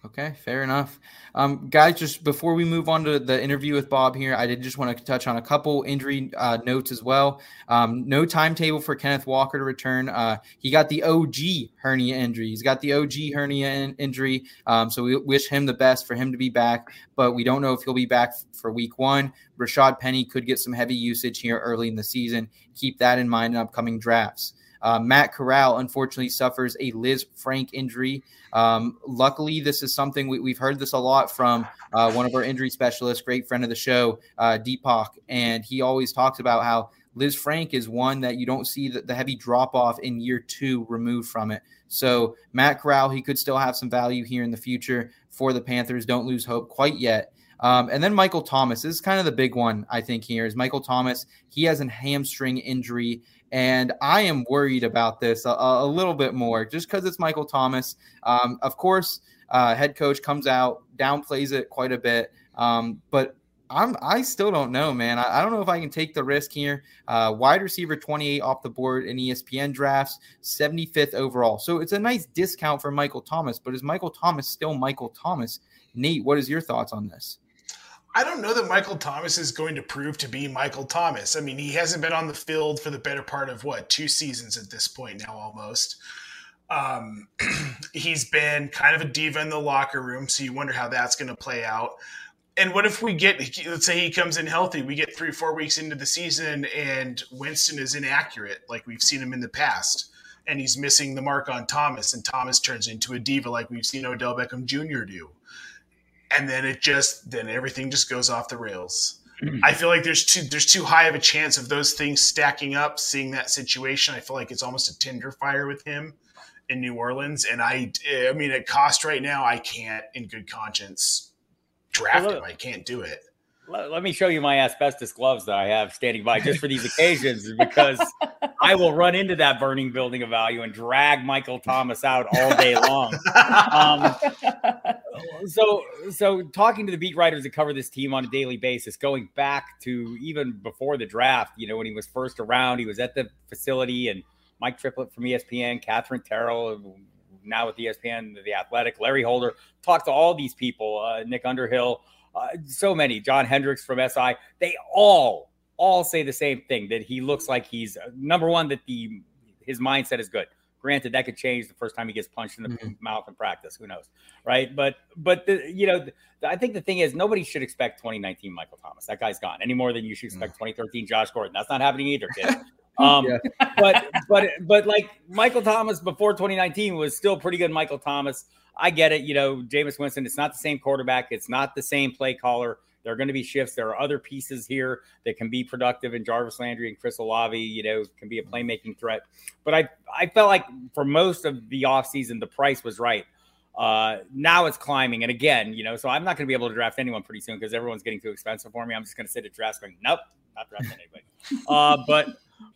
Okay, fair enough. Um, guys, just before we move on to the interview with Bob here, I did just want to touch on a couple injury uh, notes as well. Um, no timetable for Kenneth Walker to return. Uh, he got the OG hernia injury. He's got the OG hernia in- injury. Um, so we wish him the best for him to be back, but we don't know if he'll be back for week one. Rashaad Penny could get some heavy usage here early in the season. Keep that in mind in upcoming drafts. Uh, Matt Corral unfortunately suffers a Lisfranc injury. Um, luckily, this is something we, have heard this a lot from uh, one of our injury specialists, great friend of the show, uh, Deepak, and he always talks about how Lisfranc is one that you don't see the, the heavy drop off in year two removed from it. So Matt Corral, he could still have some value here in the future for the Panthers. Don't lose hope quite yet. Um, and then Michael Thomas this is kind of the big one, I think, here is Michael Thomas. He has a hamstring injury. And I am worried about this a, a little bit more just because it's Michael Thomas. Um, of course, uh, head coach comes out, downplays it quite a bit. Um, but I'm I still don't know, man. I, I, don't know if I can take the risk here. Uh, wide receiver 28 off the board in ESPN drafts, 75th overall. So it's a nice discount for Michael Thomas, but is Michael Thomas still Michael Thomas? Nate, what is your thoughts on this? I don't know that Michael Thomas is going to prove to be Michael Thomas. I mean, he hasn't been on the field for the better part of what two seasons at this point now, almost. Um, (clears throat) he's been kind of a diva in the locker room, so you wonder how that's going to play out. And what if we get, let's say he comes in healthy, we get three, four weeks into the season and Winston is inaccurate, like we've seen him in the past, and he's missing the mark on Thomas, and Thomas turns into a diva like we've seen Odell Beckham Jr. do. And then it just, then everything just goes off the rails. I feel like there's too there's too high of a chance of those things stacking up. Seeing that situation, I feel like it's almost a tinder fire with him in New Orleans. And I, I mean, at cost right now, I can't, in good conscience, draft Well, him. I can't do it. Let, let me show you my asbestos gloves that I have standing by just for these occasions because (laughs) I will run into that burning building of value and drag Michael Thomas out all day long. (laughs) Um, so, so talking to the beat writers that cover this team on a daily basis, going back to even before the draft, you know, when he was first around, he was at the facility and Mike Triplett from ESPN, Katherine Terrell, now with ESPN, the Athletic, Larry Holder, talked to all these people, uh, Nick Underhill, uh, so many, John Hendrix from SI. They all, all say the same thing that he looks like he's uh, number one, that the his mindset is good. Granted, that could change the first time he gets punched in the Mhm. mouth in practice. Who knows, right? But but the, you know, th- I think the thing is nobody should expect 2019 Michael Thomas. That guy's gone any more than you should expect 2013 Josh Gordon. That's not happening either, kid. (laughs) Um, Yeah. but but but like Michael Thomas before 2019 was still pretty good. Michael Thomas, I get it. You know, Jameis Winston. It's not the same quarterback. It's not the same play caller. There are going to be shifts. There are other pieces here that can be productive, and Jarvis Landry and Chris Olave, you know, can be a playmaking threat. But I I felt like for most of the offseason, the price was right. Uh, now it's climbing, and again, you know, so I'm not going to be able to draft anyone pretty soon because everyone's getting too expensive for me. I'm just going to sit at draft going, nope, not drafting anybody. (laughs) uh, but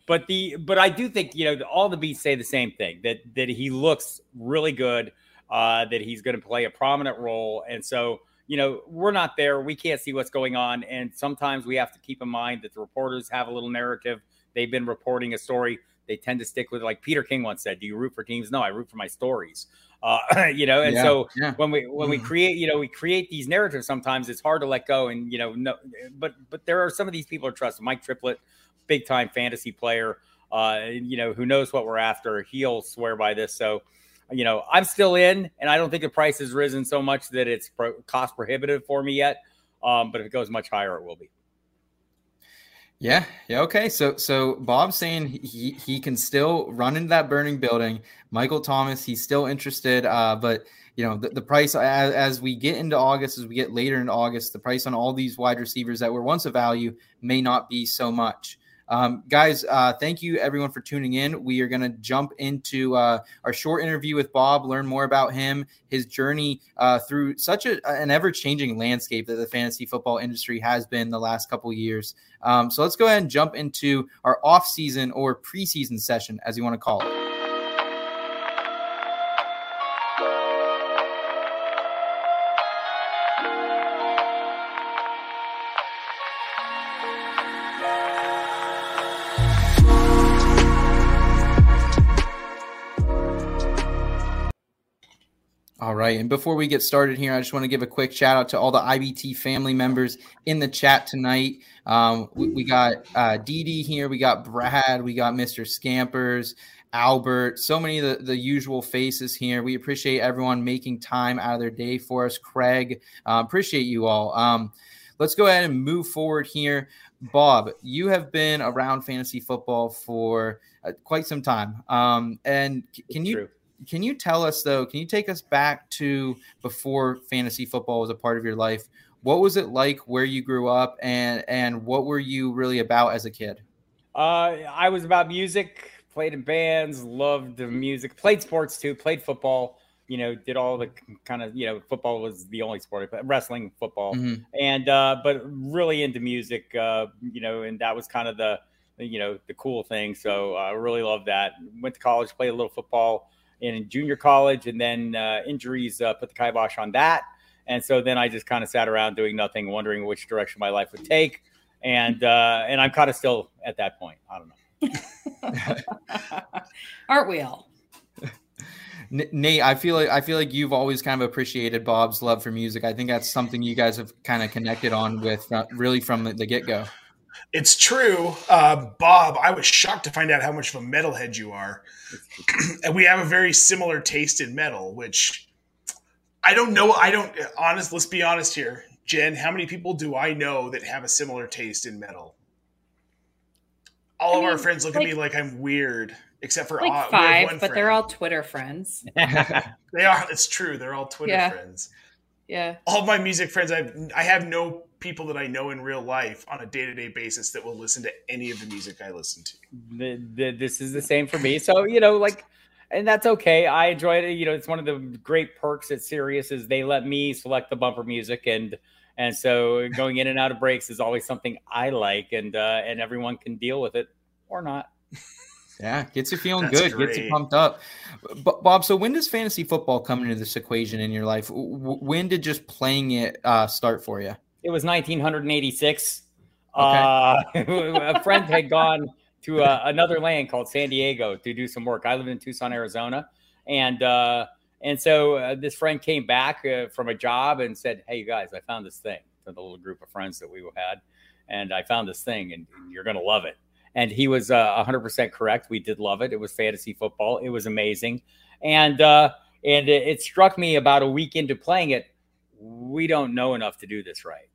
but the but I do think you know all the beats say the same thing that that he looks really good, uh, that he's going to play a prominent role, and so you know we're not there, we can't see what's going on, and sometimes we have to keep in mind that the reporters have a little narrative. They've been reporting a story. They tend to stick with like Peter King once said, "Do you root for teams?" No, I root for my stories. Uh, (laughs) you know, and Yeah, so yeah. when we when we create you know we create these narratives sometimes it's hard to let go and you know no but but there are some of these people are trusted mike triplett big time fantasy player uh you know who knows what we're after he'll swear by this so you know i'm still in and i don't think the price has risen so much that it's pro- cost prohibitive for me yet um but if it goes much higher it will be Yeah, yeah, okay. So so Bob's saying he he can still run into that burning building. Michael Thomas, he's still interested, uh, but you know the, the price as, as we get into August, as we get later into August, the price on all these wide receivers that were once a value may not be so much. Um, guys, uh, thank you everyone for tuning in. We are going to jump into uh, our short interview with Bob, learn more about him, his journey uh, through such a, an ever changing landscape that the fantasy football industry has been the last couple years. Um, so let's go ahead and jump into our off season or preseason session, as you want to call it. All right. And before we get started here, I just want to give a quick shout out to all the IBT family members in the chat tonight. Um, we, we got uh, Dee Dee here. We got Brad. We got Mr. Scampers, Albert. So many of the, the usual faces here. We appreciate everyone making time out of their day for us. Craig, uh, appreciate you all. Um, let's go ahead and move forward here. Bob, you have been around fantasy football for uh, quite some time. Um, and c- can you true. Can you tell us though can you take us back to before fantasy football was a part of your life what was it like where you grew up and and what were you really about as a kid Uh, I was about music, played in bands, loved the music, played sports too, played football. You know, did all the kind of you know, football was the only sport, but wrestling, football, Mhm. and uh, but really into music. Uh, you know, and that was kind of the you know the cool thing. So uh, I really loved that. Went to college, played a little football in junior college, and then uh, injuries uh, put the kibosh on that. And so then I just kind of sat around doing nothing, wondering which direction my life would take and uh, and I'm kind of still at that point. I don't know. (laughs) Aren't we all? Nate, I feel like I feel like you've always kind of appreciated Bob's love for music. I think that's something you guys have kind of connected on with uh, really from the, the get go. It's true, uh, Bob. I was shocked to find out how much of a metalhead you are, (clears throat) and we have a very similar taste in metal. Which I don't know. I don't honest. Let's be honest here. Jen, how many people do I know that have a similar taste in metal? All I of our friends look at me like I'm weird, except for like Au- we have five, one but they're all Twitter friends. (laughs) They are. It's true. They're all Twitter Yeah. friends. Yeah. All of my music friends, I I have no people that I know in real life on a day to day basis that will listen to any of the music I listen to. the, the, this is the same for me. So you know, like, and that's okay. I enjoy it. You know, it's one of the great perks at Sirius is they let me select the bumper music, and and so going in and out of breaks is always something I like, and uh, and everyone can deal with it or not. Yeah, gets you feeling That's good, gets you pumped up. B- Bob, so when does fantasy football come into this equation in your life? When did just playing it uh, start for you? It was 1986. Okay. Uh, (laughs) a friend had gone to uh, another land called San Diego to do some work. I lived in Tucson, Arizona, and uh, and so uh, this friend came back uh, from a job and said, "Hey, you guys, I found this thing." To the little group of friends that we had, and I found this thing, and you're gonna love it. And he was uh, 100% correct. We did love it. It was fantasy football. It was amazing, and uh, and it, it struck me about a week into playing it. We don't know enough to do this right.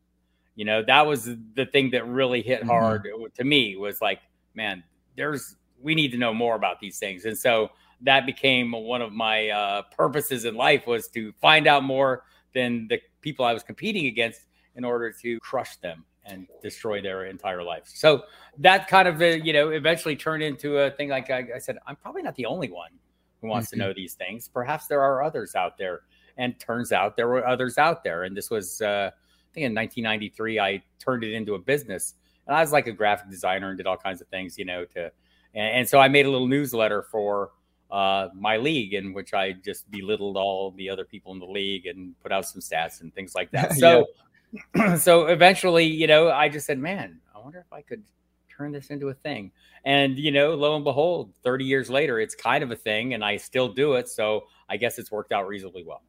You know, that was the thing that really hit Mhm. hard to me was like, man, there's we need to know more about these things. And so that became one of my uh, purposes in life was to find out more than the people I was competing against in order to crush them and destroy their entire life. So that kind of, uh, you know, eventually turned into a thing. Like I, I said, I'm probably not the only one who wants Mhm. to know these things. Perhaps there are others out there. And turns out there were others out there. And this was, uh, think in 1993, I turned it into a business. And I was like a graphic designer and did all kinds of things, you know, to, and, and so I made a little newsletter for uh, my league in which I just belittled all the other people in the league and put out some stats and things like that. (laughs) So, (clears throat) so eventually, you know, I just said, man, I wonder if I could turn this into a thing. And, you know, lo and behold, 30 years later, it's kind of a thing and I still do it. So I guess it's worked out reasonably well.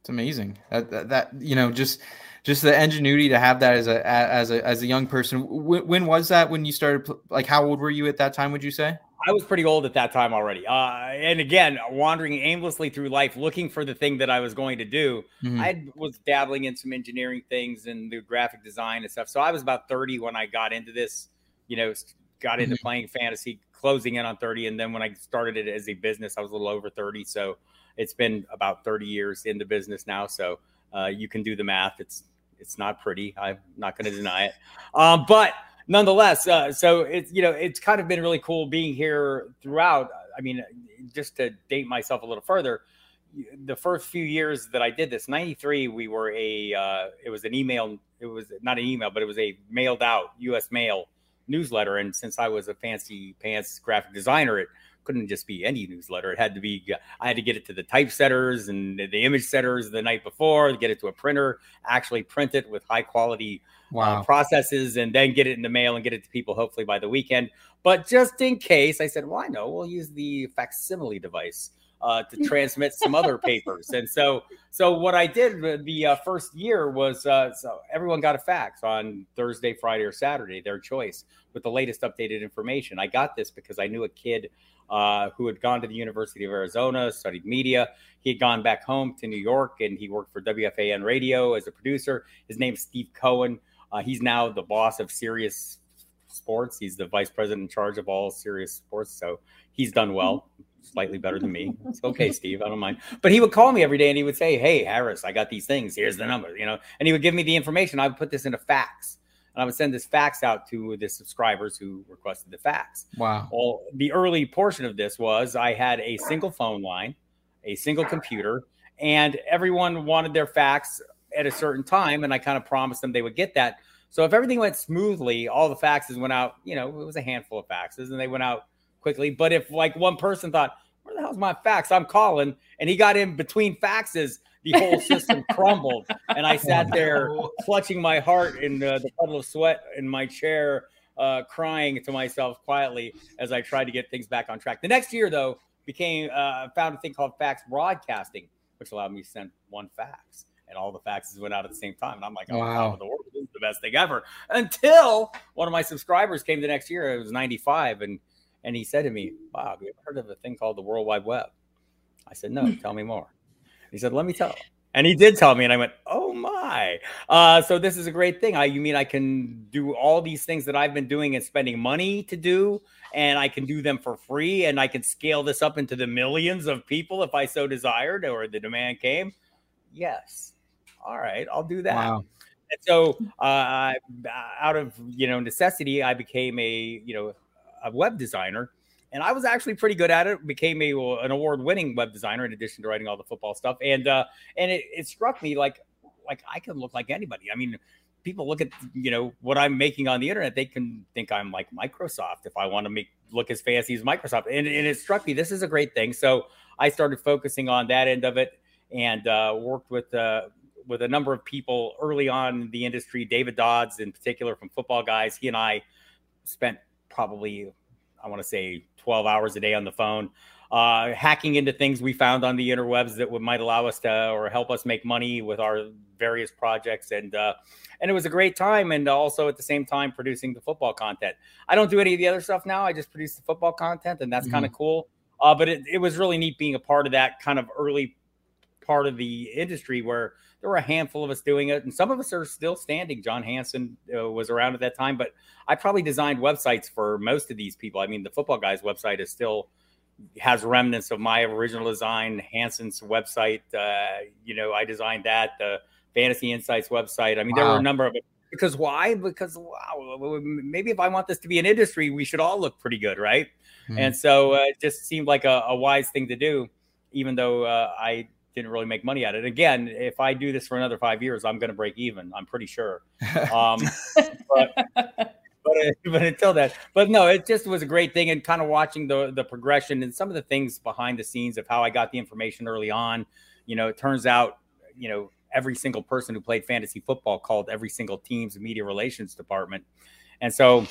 It's amazing that, that, that you know just just the ingenuity to have that as a as a as a young person. When, when was that? When you started? Like, how old were you at that time? Would you say? I was pretty old at that time already. Uh, and again, wandering aimlessly through life looking for the thing that I was going to do. Mhm. I was dabbling in some engineering things and the graphic design and stuff. So I was about 30 when I got into this, you know, got into Mhm. playing fantasy, closing in on 30. And then when I started it as a business, I was a little over 30. So it's been about 30 years in the business now. So uh, you can do the math. It's it's not pretty. I'm not going to deny it. Um, but nonetheless, uh, so it's you know it's kind of been really cool being here throughout. I mean, just to date myself a little further, the first few years that I did this, '93, we were a uh, it was an email. It was not an email, but it was a mailed out U.S. mail newsletter. And since I was a fancy pants graphic designer, it couldn't just be any newsletter. It had to be. I had to get it to the typesetters and the image setters the night before, get it to a printer, actually print it with high quality uh, processes and then get it in the mail and get it to people hopefully by the weekend. But just in case, I said, well, I know we'll use the facsimile device uh, to (laughs) transmit some other papers. And so, so what I did the- the uh, first year was uh, so everyone got a fax on Thursday, Friday, or Saturday, their choice, with the latest updated information. I got this because I knew a kid uh, who had gone to the University of Arizona, studied media. He had gone back home to New York and he worked for WFAN radio as a producer. His name's Steve Cohen. Uh, he's now the boss of Sirius Sports. He's the vice president in charge of all Sirius Sports. So he's done well, slightly better than me. (laughs) It's okay, Steve. I don't mind. But he would call me every day and he would say, Hey, Harris, I got these things. Here's the number, you know, and he would give me the information. I would put this into fax and I would send this fax out to the subscribers who requested the fax. Wow. Well, the early portion of this was I had a single phone line, a single computer, and everyone wanted their fax at a certain time. And I kind of promised them they would get that. So if everything went smoothly, all the faxes went out, you know, it was a handful of faxes and they went out quickly. But if like one person thought, where the hell's my fax? I'm calling, and he got in between faxes, the whole system (laughs) crumbled. And I sat there clutching my heart in uh, the puddle of sweat in my chair, uh, crying to myself quietly as I tried to get things back on track. The next year, though, became uh, found a thing called fax broadcasting, which allowed me to send one fax, and all the faxes went out at the same time. And I'm like, oh, Wow. wow. the world this is the best thing ever. Until one of my subscribers came the next year. It was 95, and and he said to me, Bob, you ever heard of a thing called the World Wide Web? I said, No, (laughs) tell me more. He said, Let me tell. And he did tell me, and I went, "Oh my!" Uh, so this is a great thing. I, you mean I can do all these things that I've been doing and spending money to do, and I can do them for free, and I can scale this up into the millions of people if I so desired, or the demand came. Yes, all right, I'll do that. Wow. And so, uh, out of you know necessity, I became a you know a web designer, and I was actually pretty good at it. Became a an award winning web designer in addition to writing all the football stuff. And uh, and it, it struck me like like I can look like anybody. I mean, people look at you know what I'm making on the internet, they can think I'm like Microsoft if I want to make look as fancy as Microsoft. And, and it struck me this is a great thing. So I started focusing on that end of it and uh, worked with uh, with a number of people early on in the industry. David Dodds, in particular, from Football Guys. He and I spent probably I want to say 12 hours a day on the phone. Uh, hacking into things we found on the interwebs that would, might allow us to or help us make money with our various projects and uh, and it was a great time and also at the same time producing the football content i don't do any of the other stuff now i just produce the football content and that's Mhm. kind of cool uh, but it, it was really neat being a part of that kind of early part of the industry where there were a handful of us doing it and some of us are still standing. John hansen uh, was around at that time but i probably designed websites for most of these people. I mean the football guys website is still has remnants of my original design hansen's website uh, you know i designed that the fantasy insights website. I mean there were a number of it. Because why? Because wow maybe if i want this to be an industry we should all look pretty good right? Mhm. and so uh, it just seemed like a, a wise thing to do even though uh, i didn't really make money at it again if i do this for another five years i'm going to break even i'm pretty sure (laughs) um, but, but, (laughs) but until then, but no, it just was a great thing, and kind of watching the the progression and some of the things behind the scenes of how I got the information early on. You know, it turns out, you know, every single person who played fantasy football called every single team's media relations department, and so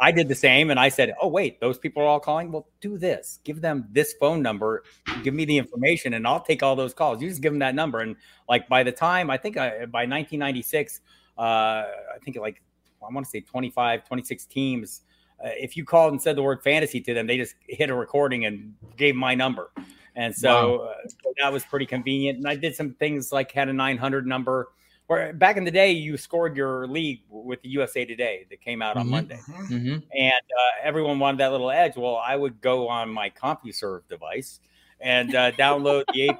I did the same. And I said, "Oh, wait, those people are all calling. Well, do this. Give them this phone number. Give me the information, and I'll take all those calls. You just give them that number." And like by the time I think I, by 1996, uh, I think like I want to say 25, 26 teams. Uh, if you called and said the word fantasy to them, they just hit a recording and gave my number. And so, uh, so that was pretty convenient. And I did some things like had a 900 number where back in the day, you scored your league with the USA Today that came out on Mhm. Monday. Mhm. And uh, everyone wanted that little edge. Well, I would go on my CompuServe device and uh, download the eight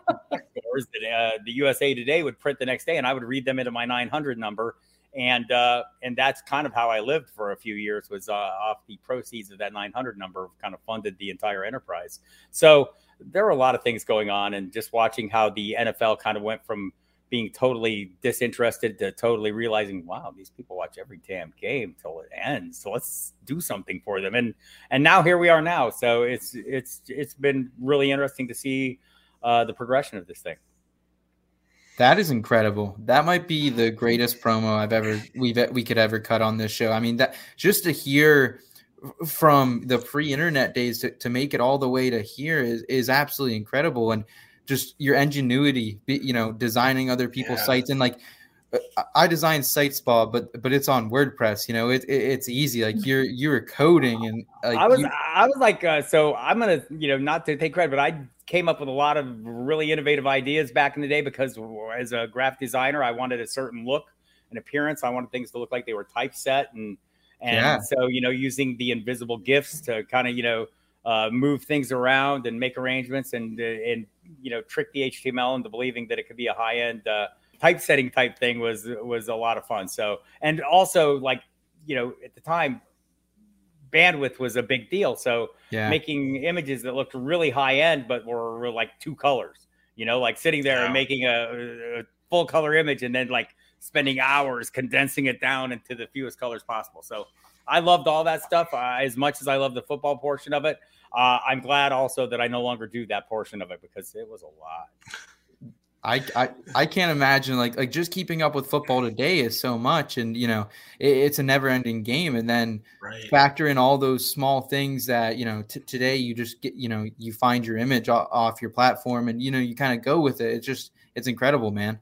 scores that uh, the USA Today would print the next day, and I would read them into my 900 number. And uh, and that's kind of how I lived for a few years. Was uh, off the proceeds of that 900 number, kind of funded the entire enterprise. So there were a lot of things going on, and just watching how the NFL kind of went from being totally disinterested to totally realizing, wow, these people watch every damn game till it ends. So let's do something for them. And and now here we are now. So it's it's it's been really interesting to see uh, the progression of this thing. That is incredible. That might be the greatest promo I've ever we've we could ever cut on this show. I mean, that just to hear from the pre-internet days to, to make it all the way to here is is absolutely incredible. And just your ingenuity, you know, designing other people's Yeah. sites and like I designed Site Spa, but but it's on WordPress. You know, it, it it's easy. Like you're you're coding and like I was you- I was like, uh, so I'm gonna, you know, not to take credit, but I came up with a lot of really innovative ideas back in the day because as a graphic designer, I wanted a certain look and appearance. I wanted things to look like they were typeset and and Yeah. so you know, using the invisible gifts to kind of you know uh, move things around and make arrangements and uh, and you know trick the HTML into believing that it could be a high end uh, typesetting type thing was was a lot of fun. So and also like you know at the time bandwidth was a big deal. So yeah. making images that looked really high end, but were, were like two colors, you know, like sitting there Yeah. and making a, a full color image and then like spending hours condensing it down into the fewest colors possible. So I loved all that stuff uh, as much as I love the football portion of it. Uh, I'm glad also that I no longer do that portion of it because it was a lot. I, I I can't imagine like like just keeping up with football today is so much, and you know it, it's a never ending game, and then Right. factor in all those small things that you know t- today you just get you know you find your image off your platform, and you know you kind of go with it. It's just it's incredible, man.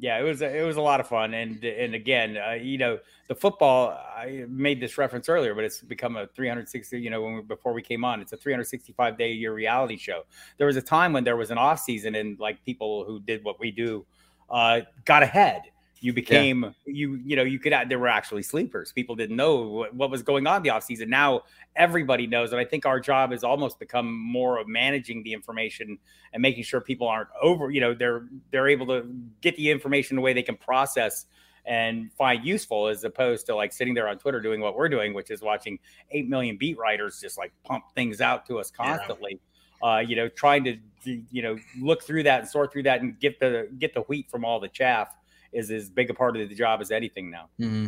Yeah, it was it was a lot of fun, and and again, uh, you know, the football. I made this reference earlier, but it's become a 360. You know, when we, before we came on, it's a 365 day a year reality show. There was a time when there was an off season, and like people who did what we do uh, got ahead. You became you you know you could there were actually sleepers. People didn't know what, what was going on the offseason. Now everybody knows, and I think our job has almost become more of managing the information and making sure people aren't over. You know they're they're able to get the information the way they can process and find useful as opposed to like sitting there on Twitter doing what we're doing, which is watching 8 million beat writers just like pump things out to us constantly. Yeah. Uh, you know, trying to, you know, look through that and sort through that and get the, get the wheat from all the chaff is as big a part of the job as anything now. Mm-hmm.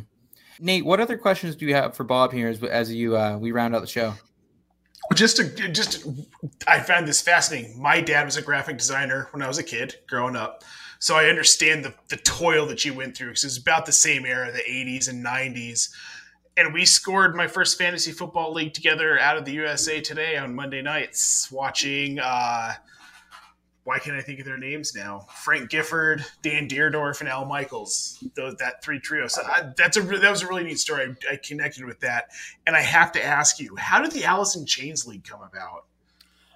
Nate, what other questions do you have for Bob here as, as you, uh, we round out the show? Just to, just, I found this fascinating. My dad was a graphic designer when I was a kid growing up. So I understand the, the toil that you went through because it's about the same era, the 80s and 90s. And we scored my first fantasy football league together out of the USA today on Monday nights, watching. Uh, why can't I think of their names now? Frank Gifford, Dan Dierdorf, and Al Michaels. Those, that three trio. So I, that's a that was a really neat story. I, I, connected with that, and I have to ask you, how did the Alice in Chains League come about?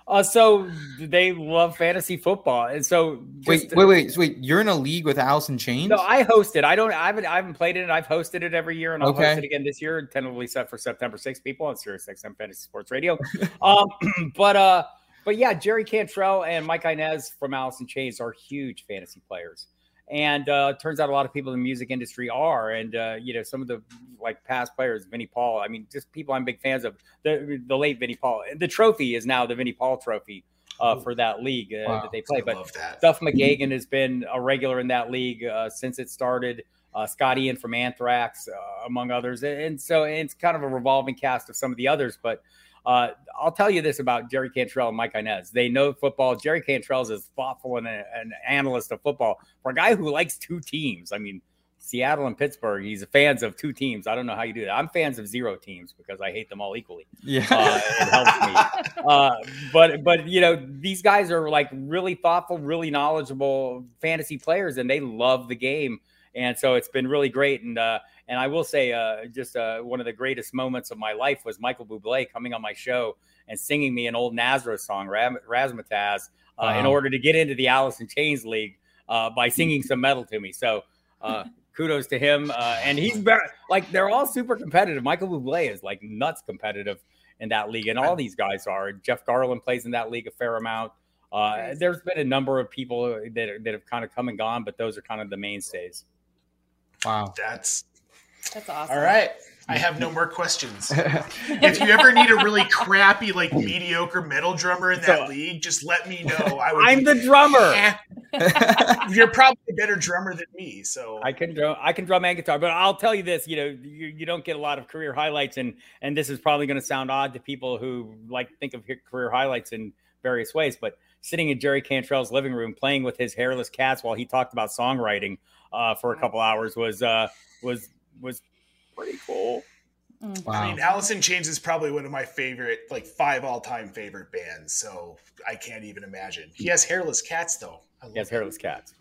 Uh, so they love fantasy football, and so wait, wait, wait, so wait. You're in a league with Alice in Chains? No, I hosted. I don't. I haven't. I haven't played it. And I've hosted it every year, and I'll okay. host it again this year. Tentatively set for September 6th. People on Sirius XM Fantasy Sports Radio. (laughs) um, (clears throat) but uh, but yeah, Jerry Cantrell and Mike Inez from Alice in Chains are huge fantasy players. And uh, turns out a lot of people in the music industry are. And uh, you know some of the like past players vinnie paul i mean just people i'm big fans of the, the late vinnie paul. The trophy is now the vinnie paul trophy uh, for that league uh, wow. that they play. I but duff mckagan has been a regular in that league uh, since it started. Uh, Scott Ian from Anthrax, among others, and so it's kind of a revolving cast of some of the others. But uh, I'll tell you this about Jerry Cantrell and Mike Inez. They know football. Jerry Cantrell is as thoughtful and an analyst of football for a guy who likes two teams. I mean, Seattle and Pittsburgh. He's a fans of two teams. I don't know how you do that. I'm fans of zero teams because I hate them all equally. Yeah, uh, it helps me. (laughs) Uh, but but you know these guys are like really thoughtful, really knowledgeable fantasy players, and they love the game. And so it's been really great. And uh, and I will say, uh, just uh, one of the greatest moments of my life was Michael Bublé coming on my show and singing me an old Nazareth song, Razamanaz, uh, in order to get into the Alice in Chains League uh, by singing some metal to me. So uh, (laughs) kudos to him. Uh, and he's very, like, they're all super competitive. Michael Bublé is like nuts competitive in that league, and all these guys are. Jeff Garlin plays in that league a fair amount. Uh, there's been a number of people that, that have kind of come and gone, but those are kind of the mainstays. Wow. That's that's awesome. All right. I have no more questions. if you ever need a really crappy, like mediocre metal drummer in that so, league, just let me know. I am the drummer. (laughs) You're probably a better drummer than me, so I can drum. I can drum and guitar, but I'll tell you this: you know, you, you don't get a lot of career highlights, and and this is probably going to sound odd to people who like think of career highlights in various ways, but sitting in Jerry Cantrell's living room playing with his hairless cats while he talked about songwriting uh, for a couple hours was uh, was was pretty cool. Wow. I mean, Alice in Chains is probably one of my favorite, like five all-time favorite bands. So I can't even imagine. He has hairless cats, though. He has hairless cats.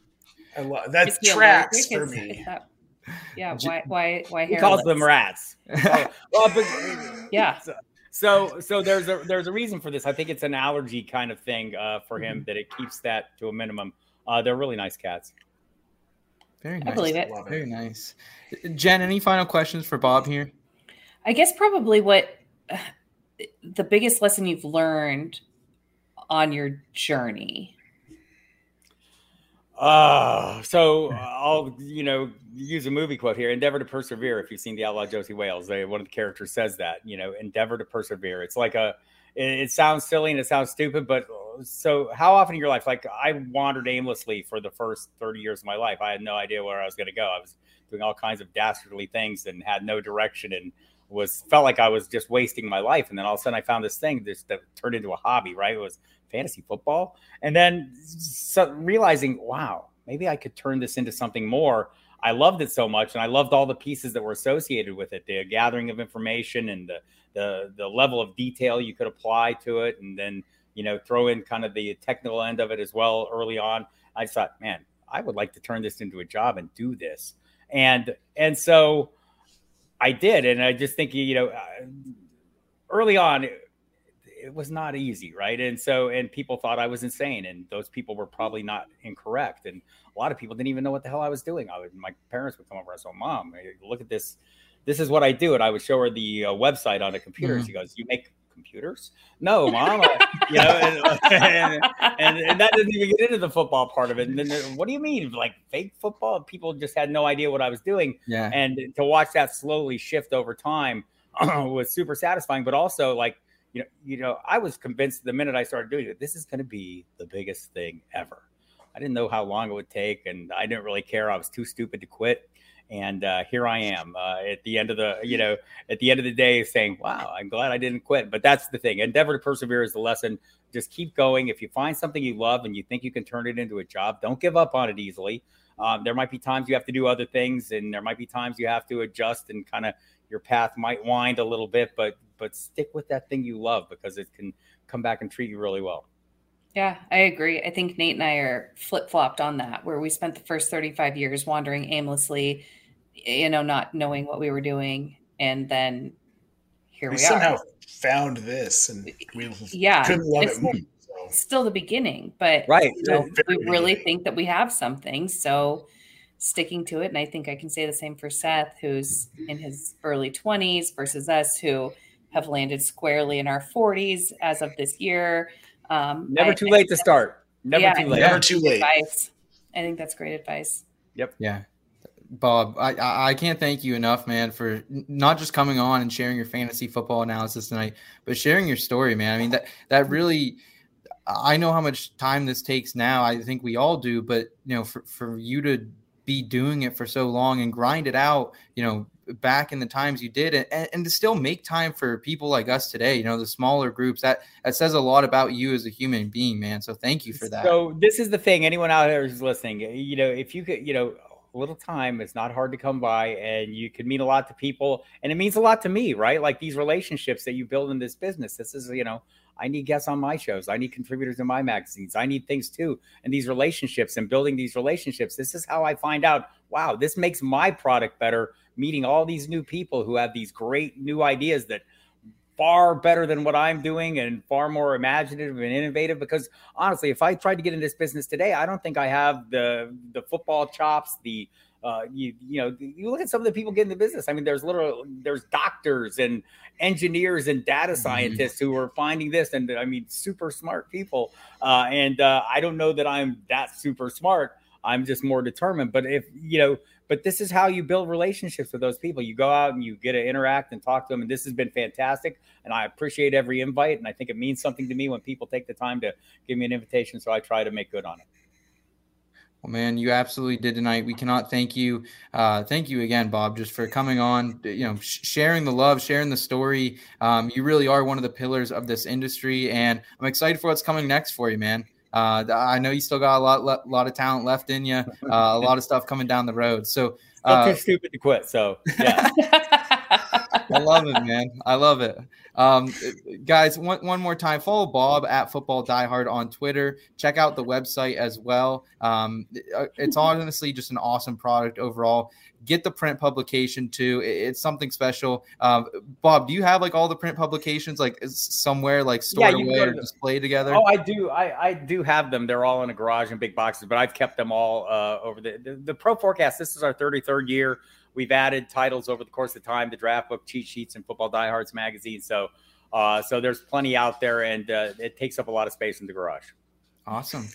I love that tracks for me. That, (laughs) yeah, why, why, why? He calls them rats. (laughs) oh, well, but, yeah. So, so, so there's a there's a reason for this. I think it's an allergy kind of thing uh, for him mm-hmm. that it keeps that to a minimum. Uh, they're really nice cats. Very nice. I believe it. Very nice. Jen, any final questions for Bob here? I guess probably what uh, the biggest lesson you've learned on your journey. Uh, so I'll, you know, use a movie quote here endeavor to persevere. If you've seen the outlaw Josie Wales, they, one of the characters says that, you know, endeavor to persevere. It's like a, it, it sounds silly and it sounds stupid, but so how often in your life, like I wandered aimlessly for the first 30 years of my life. I had no idea where I was going to go. I was doing all kinds of dastardly things and had no direction and was felt like I was just wasting my life. And then all of a sudden I found this thing this, that turned into a hobby, right? It was fantasy football. And then so realizing, wow, maybe I could turn this into something more. I loved it so much, and I loved all the pieces that were associated with it, the gathering of information and the the the level of detail you could apply to it, and then you know, throw in kind of the technical end of it as well early on. I thought, man, I would like to turn this into a job and do this. And and so I did, and I just think you know, uh, early on, it was not easy, right? And so, and people thought I was insane, and those people were probably not incorrect. And a lot of people didn't even know what the hell I was doing. I would, my parents would come over and say, "Mom, look at this. This is what I do." And I would show her the uh, website on a computer. Mhm. She goes, "You make computers?" No, mom. You know, and, and, and, and that doesn't even get into the football part of it. And then, uh, what do you mean, like fake football? People just had no idea what I was doing Yeah. and to watch that slowly shift over time (clears throat) was super satisfying but also like you know you know i was convinced the minute i started doing it this is going to be the biggest thing ever i didn't know how long it would take and i didn't really care. I was too stupid to quit. And uh, here i am uh, at the end of the you know at the end of the day saying wow i'm glad i didn't quit. But that's the thing. Endeavor to persevere is the lesson. Just keep going. If you find something you love and you think you can turn it into a job don't give up on it easily. Um, there might be times you have to do other things and there might be times you have to adjust and kind of your path might wind a little bit but but stick with that thing you love because it can come back and treat you really well Yeah, I agree. I think Nate and I are flip flopped on that, where we spent the first 35 years wandering aimlessly, you know, not knowing what we were doing. And then here we are. we, somehow are. found this, and we Yeah, couldn't love it's it more. So. still the beginning, but right you know, we really think that we have something. So sticking to it. And I think I can say the same for Seth, who's in his early 20s versus us who have landed squarely in our 40s as of this year. Um, never I- too late to start never Yeah, too late Never too late. advice. I think that's great advice. Yep. Yeah. Bob, I, I I can't thank you enough, man, for not just coming on and sharing your fantasy football analysis tonight, but sharing your story, man. I mean that that really, I know how much time this takes now. I think we all do, but you know, for for you to be doing it for so long and grind it out, you know, back in the times you did, and, and to still make time for people like us today, you know, the smaller groups, that that says a lot about you as a human being, man. So thank you for that. So this is the thing. Anyone out there who's listening, you know, if you could, you know, a little time is not hard to come by, and you could mean a lot to people, and it means a lot to me, right? Like these relationships that you build in this business. This is, you know, I need guests on my shows. I need contributors in my magazines. I need things too. And these relationships and building these relationships. This is how I find out. Wow, this makes my product better. Meeting all these new people who have these great new ideas that far better than what I'm doing and far more imaginative and innovative. Because honestly, if I tried to get in this business today, I don't think I have the the football chops, the uh, you you know you look at some of the people getting in the business. I mean, there's little there's doctors and engineers and data scientists who are finding this, and I mean, super smart people. Uh, and uh, I don't know that I'm that super smart. I'm just more determined. But if you know, but this is how you build relationships with those people. You go out and you get to interact and talk to them, and this has been fantastic. And I appreciate every invite, and I think it means something to me when people take the time to give me an invitation. So I try to make good on it. Well, man, you absolutely did tonight. We cannot thank you. Uh, thank you again, Bob, just for coming on. You know, sh- sharing the love, sharing the story. Um, you really are one of the pillars of this industry, and I'm excited for what's coming next for you, man. Uh, I know you still got a lot, le- lot of talent left in you. Uh, a lot of stuff coming down the road. So, Still uh, too stupid to quit. So yeah, (laughs) I love it, man. I love it. Um, guys, one, one more time, follow Bob at Football Diehard on Twitter. Check out the website as well. Um, it's (laughs) honestly just an awesome product overall. Get the print publication too. It's something special. Um, Bob, do you have like all the print publications like somewhere like stored can away or displayed together? Oh, I do. I, I do have them. They're all in a garage in big boxes, but I've kept them all uh, over the, the the Pro Forecast. This is our 33rd year. We've added titles over the course of time: the Draft Book, Cheat Sheets, and Football Diehards magazine. So, uh, so there's plenty out there, and uh, it takes up a lot of space in the garage. Awesome.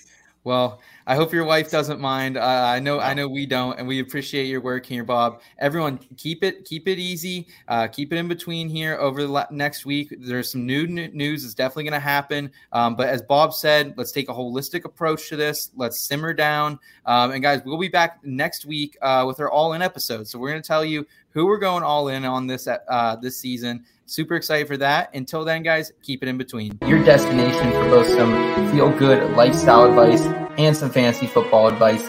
Well, I hope your wife doesn't mind. Uh, I know, I know we don't, and we appreciate your work here, Bob. Everyone, keep it, keep it easy. Uh, keep it in between here over the la- next week. There's some new news that's definitely going to happen. Um, but as Bob said, let's take a holistic approach to this. Let's simmer down. Um, and guys, we'll be back next week uh, with our all-in episode. So we're going to tell you who we're going all in on this uh, this season. Super excited for that. Until then, guys, keep it in between. Your destination for both some feel good lifestyle advice and some fantasy football advice